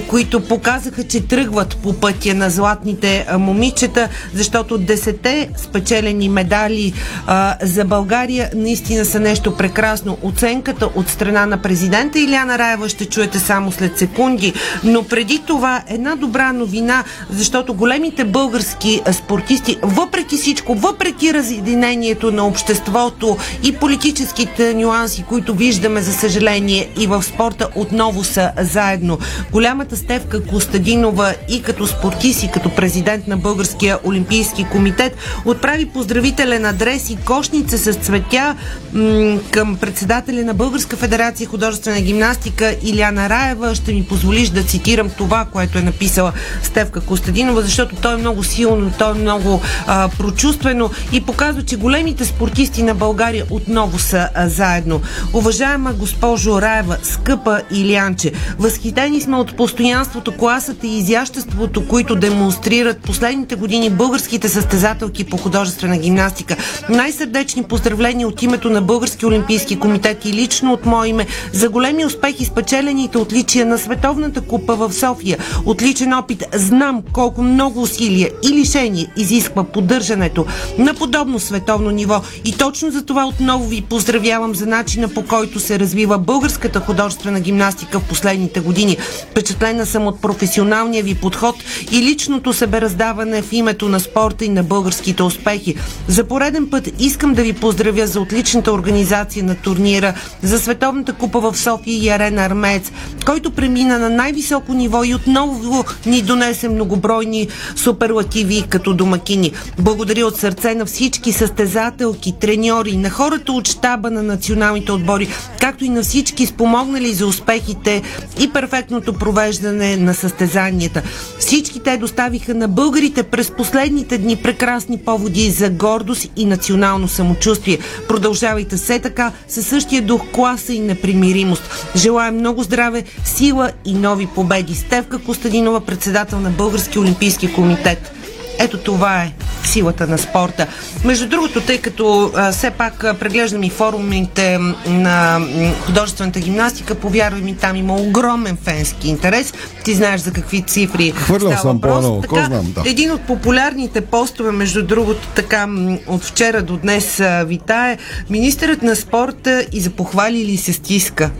които показаха, че тръгват по пътя на златните момичета, защото десете спечелени медали а, за България наистина са нещо прекрасно. Оценката от страна на президента Иляна Раева ще чуете само след секунди, но преди това една добра новина, защото големите български спортисти, въпреки всичко, въпреки разединението на обществото и политическите нюанси, които виждаме за съжаление и в спорта, отново са заедно. Голямата Стевка Костадинова и като спортист и като президент на Българския олимпийски комитет отправи поздравителен адрес и кошница с цветя м- към председателя на Българска федерация художествена гимнастика Иляна Раева. Ще ми позволиш да цитирам това, което е написала Стевка Костадинова, защото той е много силно, той е много а, прочувствено и показва, че големите спортисти на България отново са а, заедно. Уважаема госпожо Раева, скъпа Илянче, възхитени сме от постоянството, класата и изяществото, които демонстрират последните години българските състезателки по художествена гимнастика. Най-сърдечни поздравления от името на Български олимпийски комитет и лично от мое име за големи успехи, спечелените отличия на Световната купа в София. Отличен опит. Знам колко много усилия и лишение изисква поддържането на подобно световно ниво. И точно за това отново ви поздравявам за начина по който се развива българската художествена гимнастика в последните години. Впечатлена съм от професионалния ви подход и личното себераздаване в името на спорта и на българските успехи. За пореден път искам да ви поздравя за отличната организация на турнира за Световната купа в София и Арена Армеец, който премина на най-високо ниво и отново ни донесе многобройни суперлативи като домакини. Благодаря от сърце на всички състезателки, треньори, на хората от щаба на националните отбори, както и на всички спомогнали за успехите и перфектното провеждане на състезанията. Всички те доставиха на българите през последните дни прекрасни поводи за гордост и национално самочувствие. Продължавайте се така със същия дух, класа и непримиримост. Желая много здраве, сила и нови победи. Стевка Костадинова, председател на Български олимпийски комитет. Ето това е силата на спорта. Между другото, тъй като а, все пак а, преглеждам и форумите на художествената гимнастика, повярвай ми, там има огромен фенски интерес. Ти знаеш за какви цифри Хвърлял става съм въпрос. Така, знам, да. Един от популярните постове, между другото, така от вчера до днес витае, министърът на спорта и за похвали ли се стиска?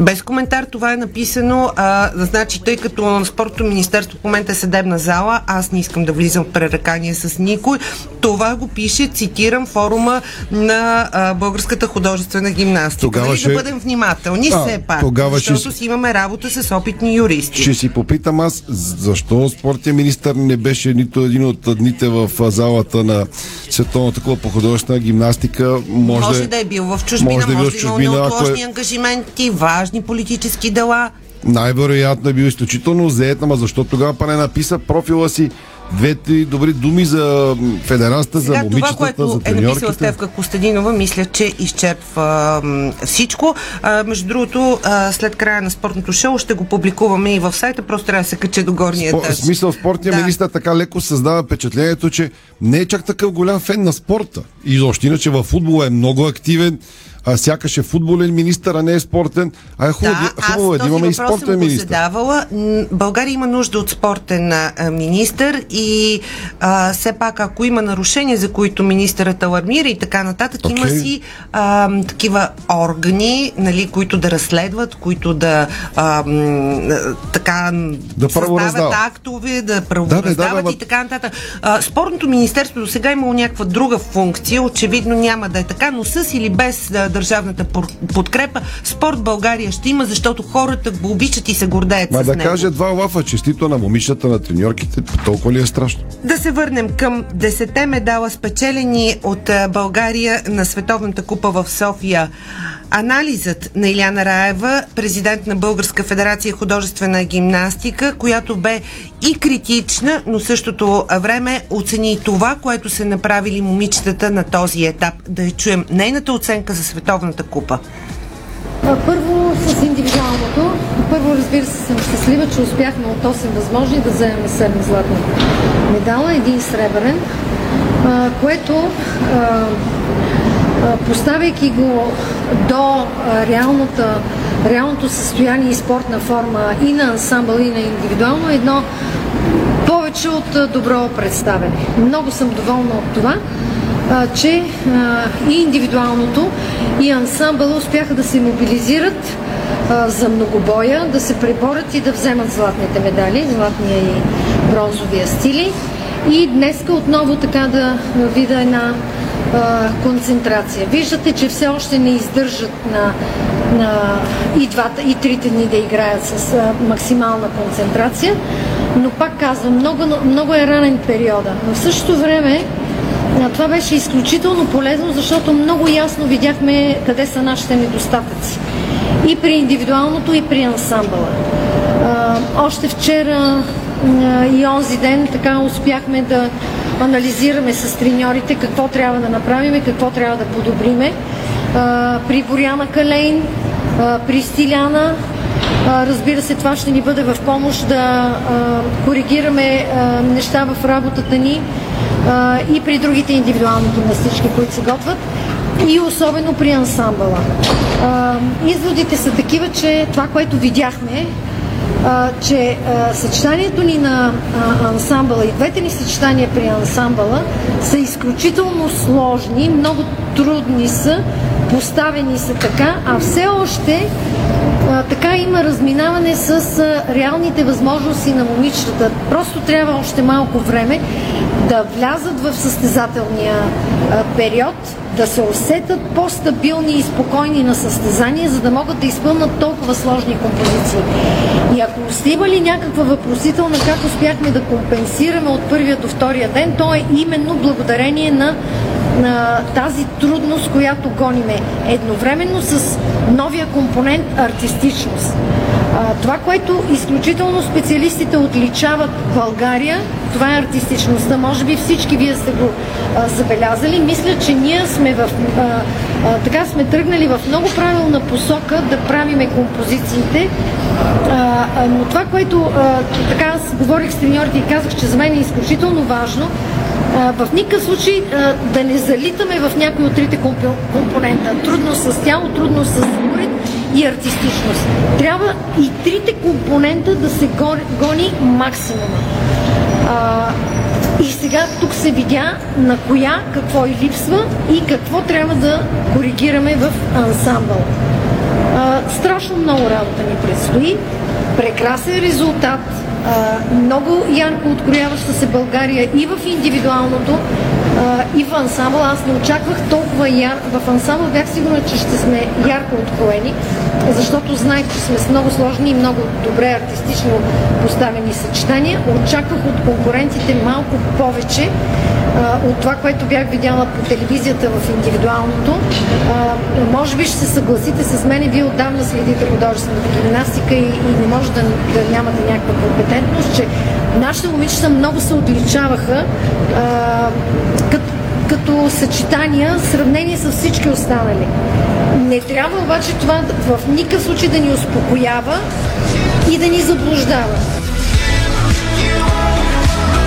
Без коментар това е написано. А, значи, тъй като Спортното министерство в момента е съдебна зала, аз не искам да влизам в пререкание с никой. Това го пише, цитирам, форума на а, Българската художествена гимнастика. Тогава нали, ще- Да бъдем внимателни А, все пак, тогава ще защото с- си имаме работа с опитни юристи. Ще си попитам аз, защо спортният министр не беше нито един от дните в залата на Световната купа по художествена гимнастика. Може, Може да е бил в чужбина, може да е бил може в да е чужбина, ако е- ангажименти, важни политически дела. най-вероятно е бил изключително заед, ама защо тогава па не написа профила си две-три добри думи за федерацията, за Сега това, момичетата, което за е написала треньорките? Стевка Костадинова, мисля, че изчерпва всичко. А, между другото, а, след края на спортното шоу ще го публикуваме и в сайта, просто трябва да се каче до горния По, етаж. в смисъл, спортният Да. министр така леко създава впечатлението, че не е чак такъв голям фен на спорта. И защо иначе във футбола е много активен, а сякаш е футболен министър, а не е спортен. А е хубаво, Да, хубаво е да имаме и спортен министър. задавала. България има нужда от спортен министър и а, все пак, ако има нарушения, за които министърът алармира и така нататък, Окей. има си а, такива органи, нали, които да разследват, които да а, така Да съставят актове, да правораздават да, да, да. и така нататък. А, спортното министерство до сега е имало някаква друга функция, очевидно няма да е така, но с или без а, държавната подкрепа, спорт България ще има, защото хората го обичат и се гордеят Ма с да него. каже два лафа, честито на момичета, на треньорките, толкова ли е страшно? Да се върнем към 10 медала, спечелени от България на Световната купа в София. Анализът на Иляна Раева, президент на Българска федерация художествена гимнастика, която бе и критична, но същото време оцени и това, което са направили момичетата на този етап. Да я чуем нейната оценка за Световната купа. Първо с индивидуалното. Първо, разбира се, съм щастлива, че успяхме от 8 възможни да вземем 7 златни медала, един сребърен, което поставяйки го до реалната реалното състояние и спортна форма и на ансамбъл, и на индивидуално едно повече от добро представене. Много съм доволна от това, че и индивидуалното, и ансамбъл успяха да се мобилизират за многобоя, да се преборят и да вземат златните медали, златния и бронзовия стили. И днеска отново така да видя една а, концентрация. Виждате, че все още не издържат на, на и, двата, и трите дни да играят с а, максимална концентрация, но пак казвам, много, много е ранен периода. Но в същото време това беше изключително полезно, защото много ясно видяхме къде са нашите недостатъци. И при индивидуалното, и при ансамбъла. А, още вчера и онзи ден така успяхме да анализираме с треньорите какво трябва да направим и какво трябва да подобриме. При Боряна Калейн, при Стиляна, Разбира се, това ще ни бъде в помощ да коригираме неща в работата ни и при другите индивидуални гимнастички, които се готвят и особено при ансамбъла. Изводите са такива, че това, което видяхме, че съчетанието ни на ансамбъла и двете ни съчетания при ансамбъла са изключително сложни, много трудни са, поставени са така, а все още така има разминаване с реалните възможности на момичетата. Просто трябва още малко време да влязат в състезателния период, да се усетят по-стабилни и спокойни на състезание, за да могат да изпълнат толкова сложни композиции. И ако сте имали някаква въпросителна как успяхме да компенсираме от първия до втория ден, то е именно благодарение на на тази трудност, която гониме едновременно с новия компонент артистичност. Това, което изключително специалистите отличават България, това е артистичността. Може би всички вие сте го а, забелязали. Мисля, че ние сме в а, а, така сме тръгнали в много правилна посока да правиме композициите. А, а, но това, което а, така аз говорих с треньорите и казах, че за мен е изключително важно, в никакъв случай да не залитаме в някои от трите компонента. Трудно с тяло, трудно с според и артистичност. Трябва и трите компонента да се гони максимума. И сега тук се видя на коя какво и липсва и какво трябва да коригираме в ансамбъл. страшно много работа ни предстои. Прекрасен резултат много ярко открояваща се България и в индивидуалното, и в ансамбъл. Аз не очаквах толкова яр... В ансамбъл бях сигурна, че ще сме ярко откроени, защото знаех, че сме с много сложни и много добре артистично поставени съчетания. Очаквах от конкурентите малко повече от това, което бях видяла по телевизията в индивидуалното. може би ще се съгласите с мен, вие отдавна следите художествената гимнастика и, и не може да, да нямате някаква компетентност, че нашите момичета много се отличаваха а, като, като съчетания в сравнение с всички останали. Не трябва обаче това в никакъв случай да ни успокоява и да ни заблуждава.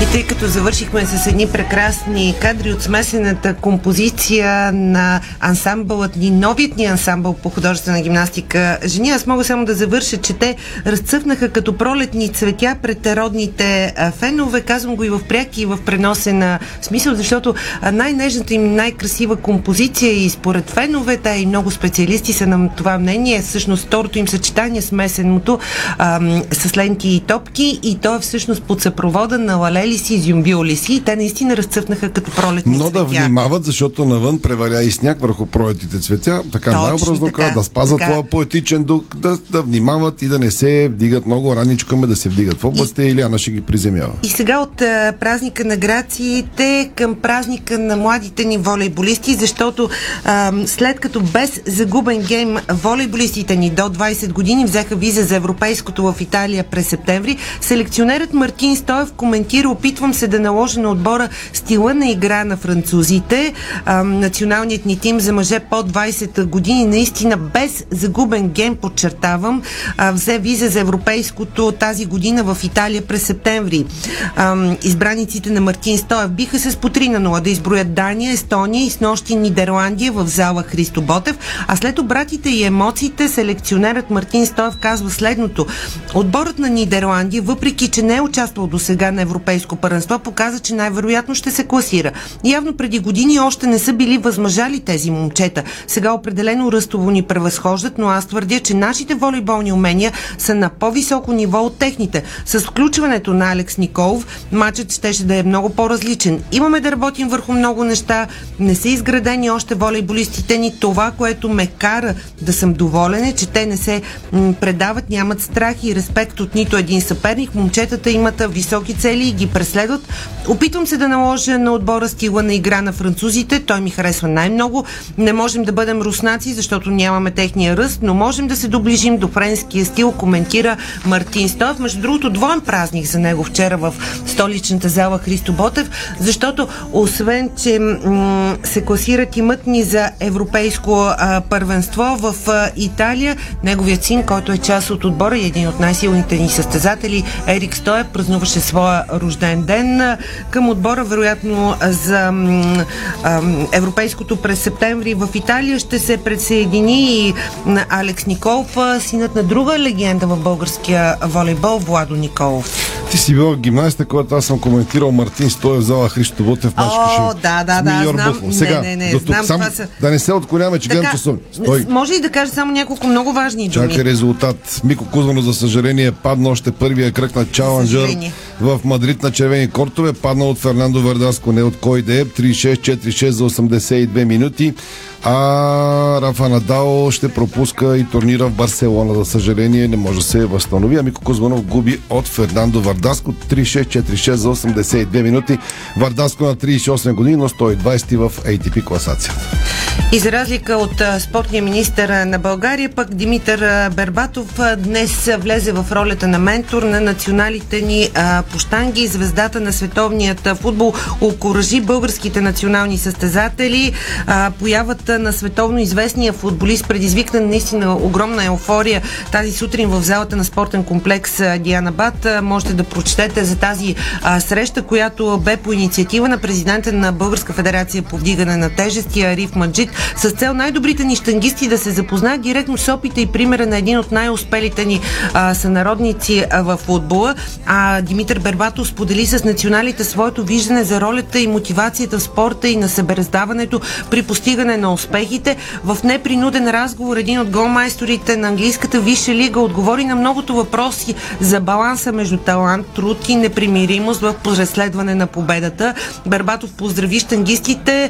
И тъй като завършихме с едни прекрасни кадри от смесената композиция на ансамбълът ни, новият ни ансамбъл по художествена гимнастика Жени, аз мога само да завърша, че те разцъфнаха като пролетни цветя пред родните фенове. Казвам го и в пряки, и в преносена смисъл, защото най-нежната им, най-красива композиция и според феновете, и много специалисти са на това мнение, всъщност второто им съчетание смесеното ам, с ленти и топки и то е всъщност под съпровода на лалели ли си, изюмбил ли си и те наистина разцъфнаха като пролетни Но цветя. да внимават, защото навън преваля и сняг върху пролетните цветя, така най-образно казва, да спазват твоя поетичен дух, да, да внимават и да не се вдигат много раничко, ме да се вдигат в областта и Иляна ще ги приземява. И сега от а, празника на грациите към празника на младите ни волейболисти, защото а, след като без загубен гейм волейболистите ни до 20 години взеха виза за европейското в Италия през септември, селекционерът Мартин Стоев коментира Опитвам се да наложа на отбора стила на игра на французите. А, националният ни тим за мъже под 20 години наистина без загубен ген, подчертавам, а, взе виза за европейското тази година в Италия през септември. А, избраниците на Мартин Стоев биха с по 3 на 0 да изброят Дания, Естония и с нощи Нидерландия в зала Христо Ботев. А след обратите и емоциите, селекционерът Мартин Стоев казва следното. Отборът на Нидерландия, въпреки че не е участвал до сега на европейско първенство, показа, че най-вероятно ще се класира. Явно преди години още не са били възмъжали тези момчета. Сега определено ръстово ни превъзхождат, но аз твърдя, че нашите волейболни умения са на по-високо ниво от техните. С включването на Алекс Николов, матчът щеше да е много по-различен. Имаме да работим върху много неща, не са изградени още волейболистите ни. Това, което ме кара да съм доволен е, че те не се предават, нямат страх и респект от нито един съперник. Момчетата имат високи цели и ги преследват. Опитвам се да наложа на отбора стила на игра на французите. Той ми харесва най-много. Не можем да бъдем руснаци, защото нямаме техния ръст, но можем да се доближим до френския стил, коментира Мартин Стоев. Между другото, двоен празник за него вчера в столичната зала Христо Ботев, защото освен, че м- се класират имът ни за европейско а, първенство в а, Италия, неговият син, който е част от отбора и един от най-силните ни състезатели, Ерик Стоев, празнуваше своя рожден ден. А, Към отбора, вероятно, за европейското през септември в Италия ще се присъедини и Алекс Николов, синът на друга легенда в българския волейбол, Владо Николов. Ти си била в гимнастика, когато аз съм коментирал Мартин Стоев зала Христо Ботев О, мачкаше да, да, да, знам. Бъхов. Сега, не, не, не, до тук, знам, сам, това са... да не се отклоняваме, че гледам часовни. Стой. Може ли да кажа само няколко много важни думи? Чака резултат. Мико Кузмано, за съжаление, падна още първия кръг на съжаление. В Мадрид на червени кортове. Падна от Фернандо Вердаско, не от кой да е. 36-4-6 за 82 минути. А Рафа Надал ще пропуска и турнира в Барселона. За съжаление, не може да се възстанови. А Мико Кузманов губи от Фернандо Вардаско 36-4-6 за 82 минути. Вардаско на 38 години, но 120 в ATP класацията. И за разлика от спортния министр на България, пък Димитър Бербатов днес влезе в ролята на ментор на националите ни пощанги. Звездата на световният футбол окоръжи българските национални състезатели. А, появата на световно известния футболист предизвикна наистина огромна еуфория тази сутрин в залата на спортен комплекс Диана Бат. Можете да прочетете за тази а, среща, която бе по инициатива на президента на Българска федерация по вдигане на тежести Ариф Маджид с цел най-добрите ни штангисти да се запознаят директно с опита и примера на един от най-успелите ни а, сънародници а, в футбола. А Димитър Бербатов сподели с националите своето виждане за ролята и мотивацията в спорта и на събераздаването при постигане на успехите. В непринуден разговор един от голмайсторите на английската висша лига отговори на многото въпроси за баланса между талант, труд и непримиримост в преследване на победата. Бербатов поздрави штангистите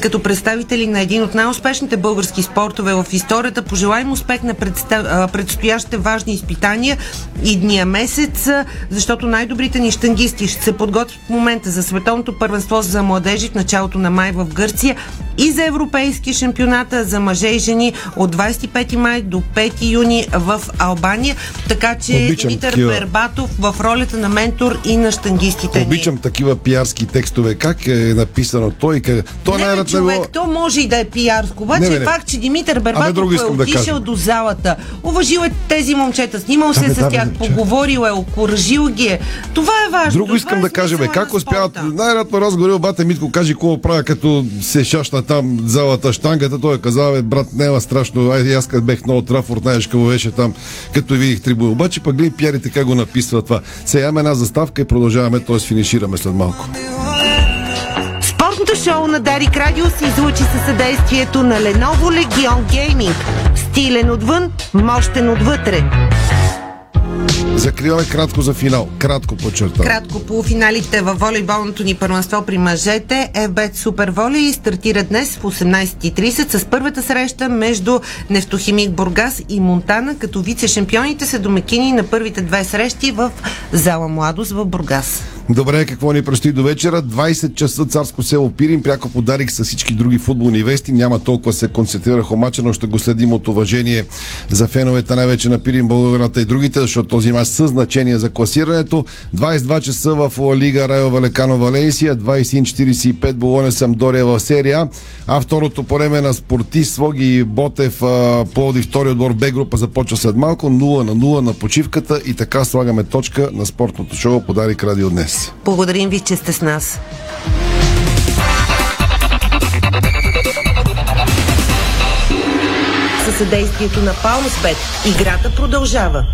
като представители на един от най-успешните български спортове в историята. Пожелай им успех на предстоящите важни изпитания и дния месец, защото най-добрите ни штангисти ще се подготвят в момента за световното първенство за младежи в началото на май в Гърция и за европейски шампионата за мъже и жени от 25 май до 5 юни в Албания. Така че Обичам Димитър такива. Бербатов в ролята на ментор и на штангистите ни. Обичам такива пиарски текстове. Как е написано той? Къде? Той Не, бе, най-рад човек, то може и да е пиарско. Обаче Не, бе, е не. факт, че Димитър Бербатов е да отишъл кажа. до залата, уважил е тези момчета, снимал се Да, с да, тях, да, поговорил е, окоръжил ги е. Това е важно. Друго искам е да кажа, бе, как на успяват, най-вероятно разговори бата Митко, кажи какво правя, като се шашна там залата штангата, той е казал, бе, брат, няма страшно, айде, аз като бех много Трафорд, знаеш какво беше там, като видих трибуна. Обаче пък гледай пиарите как го написва това. Сега имаме една заставка и продължаваме, т.е. финишираме след малко. Спортното шоу на Дарик Радио се излучи със съдействието на Lenovo Legion Gaming. Стилен отвън, мощен отвътре. Закриваме кратко за финал. Кратко подчертавам. Кратко полуфиналите във волейболното ни първенство при мъжете ФБЕТ Супер Волей стартира днес в 18.30 с първата среща между Нефтохимик Бургас и Монтана, като вице-шампионите са домакини на първите две срещи в зала Младост в Бургас. Добре, какво ни предстои до вечера? 20 часа Царско село Пирин, пряко подарих с всички други футболни вести. Няма толкова се концентрирах омача, но ще го следим от уважение за феновете най-вече на Пирин, Българната и другите, защото този мач със значение за класирането. 22 часа в Лига Райо Валекано Валенсия, 21.45 Болоне Самдория в серия, а второто по време на спортист Своги Ботев Плоди втори отбор Б група започва след малко 0 на 0 на почивката и така слагаме точка на спортното шоу Подарик Радио днес. Благодарим ви, че сте с нас. Със съдействието на Палмспет играта продължава.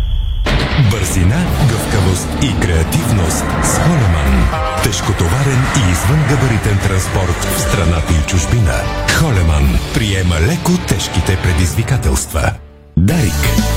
Бързина, гъвкавост и креативност с Холеман. Тежкотоварен и извънгабаритен транспорт в страната и чужбина. Холеман приема леко тежките предизвикателства. Дарик.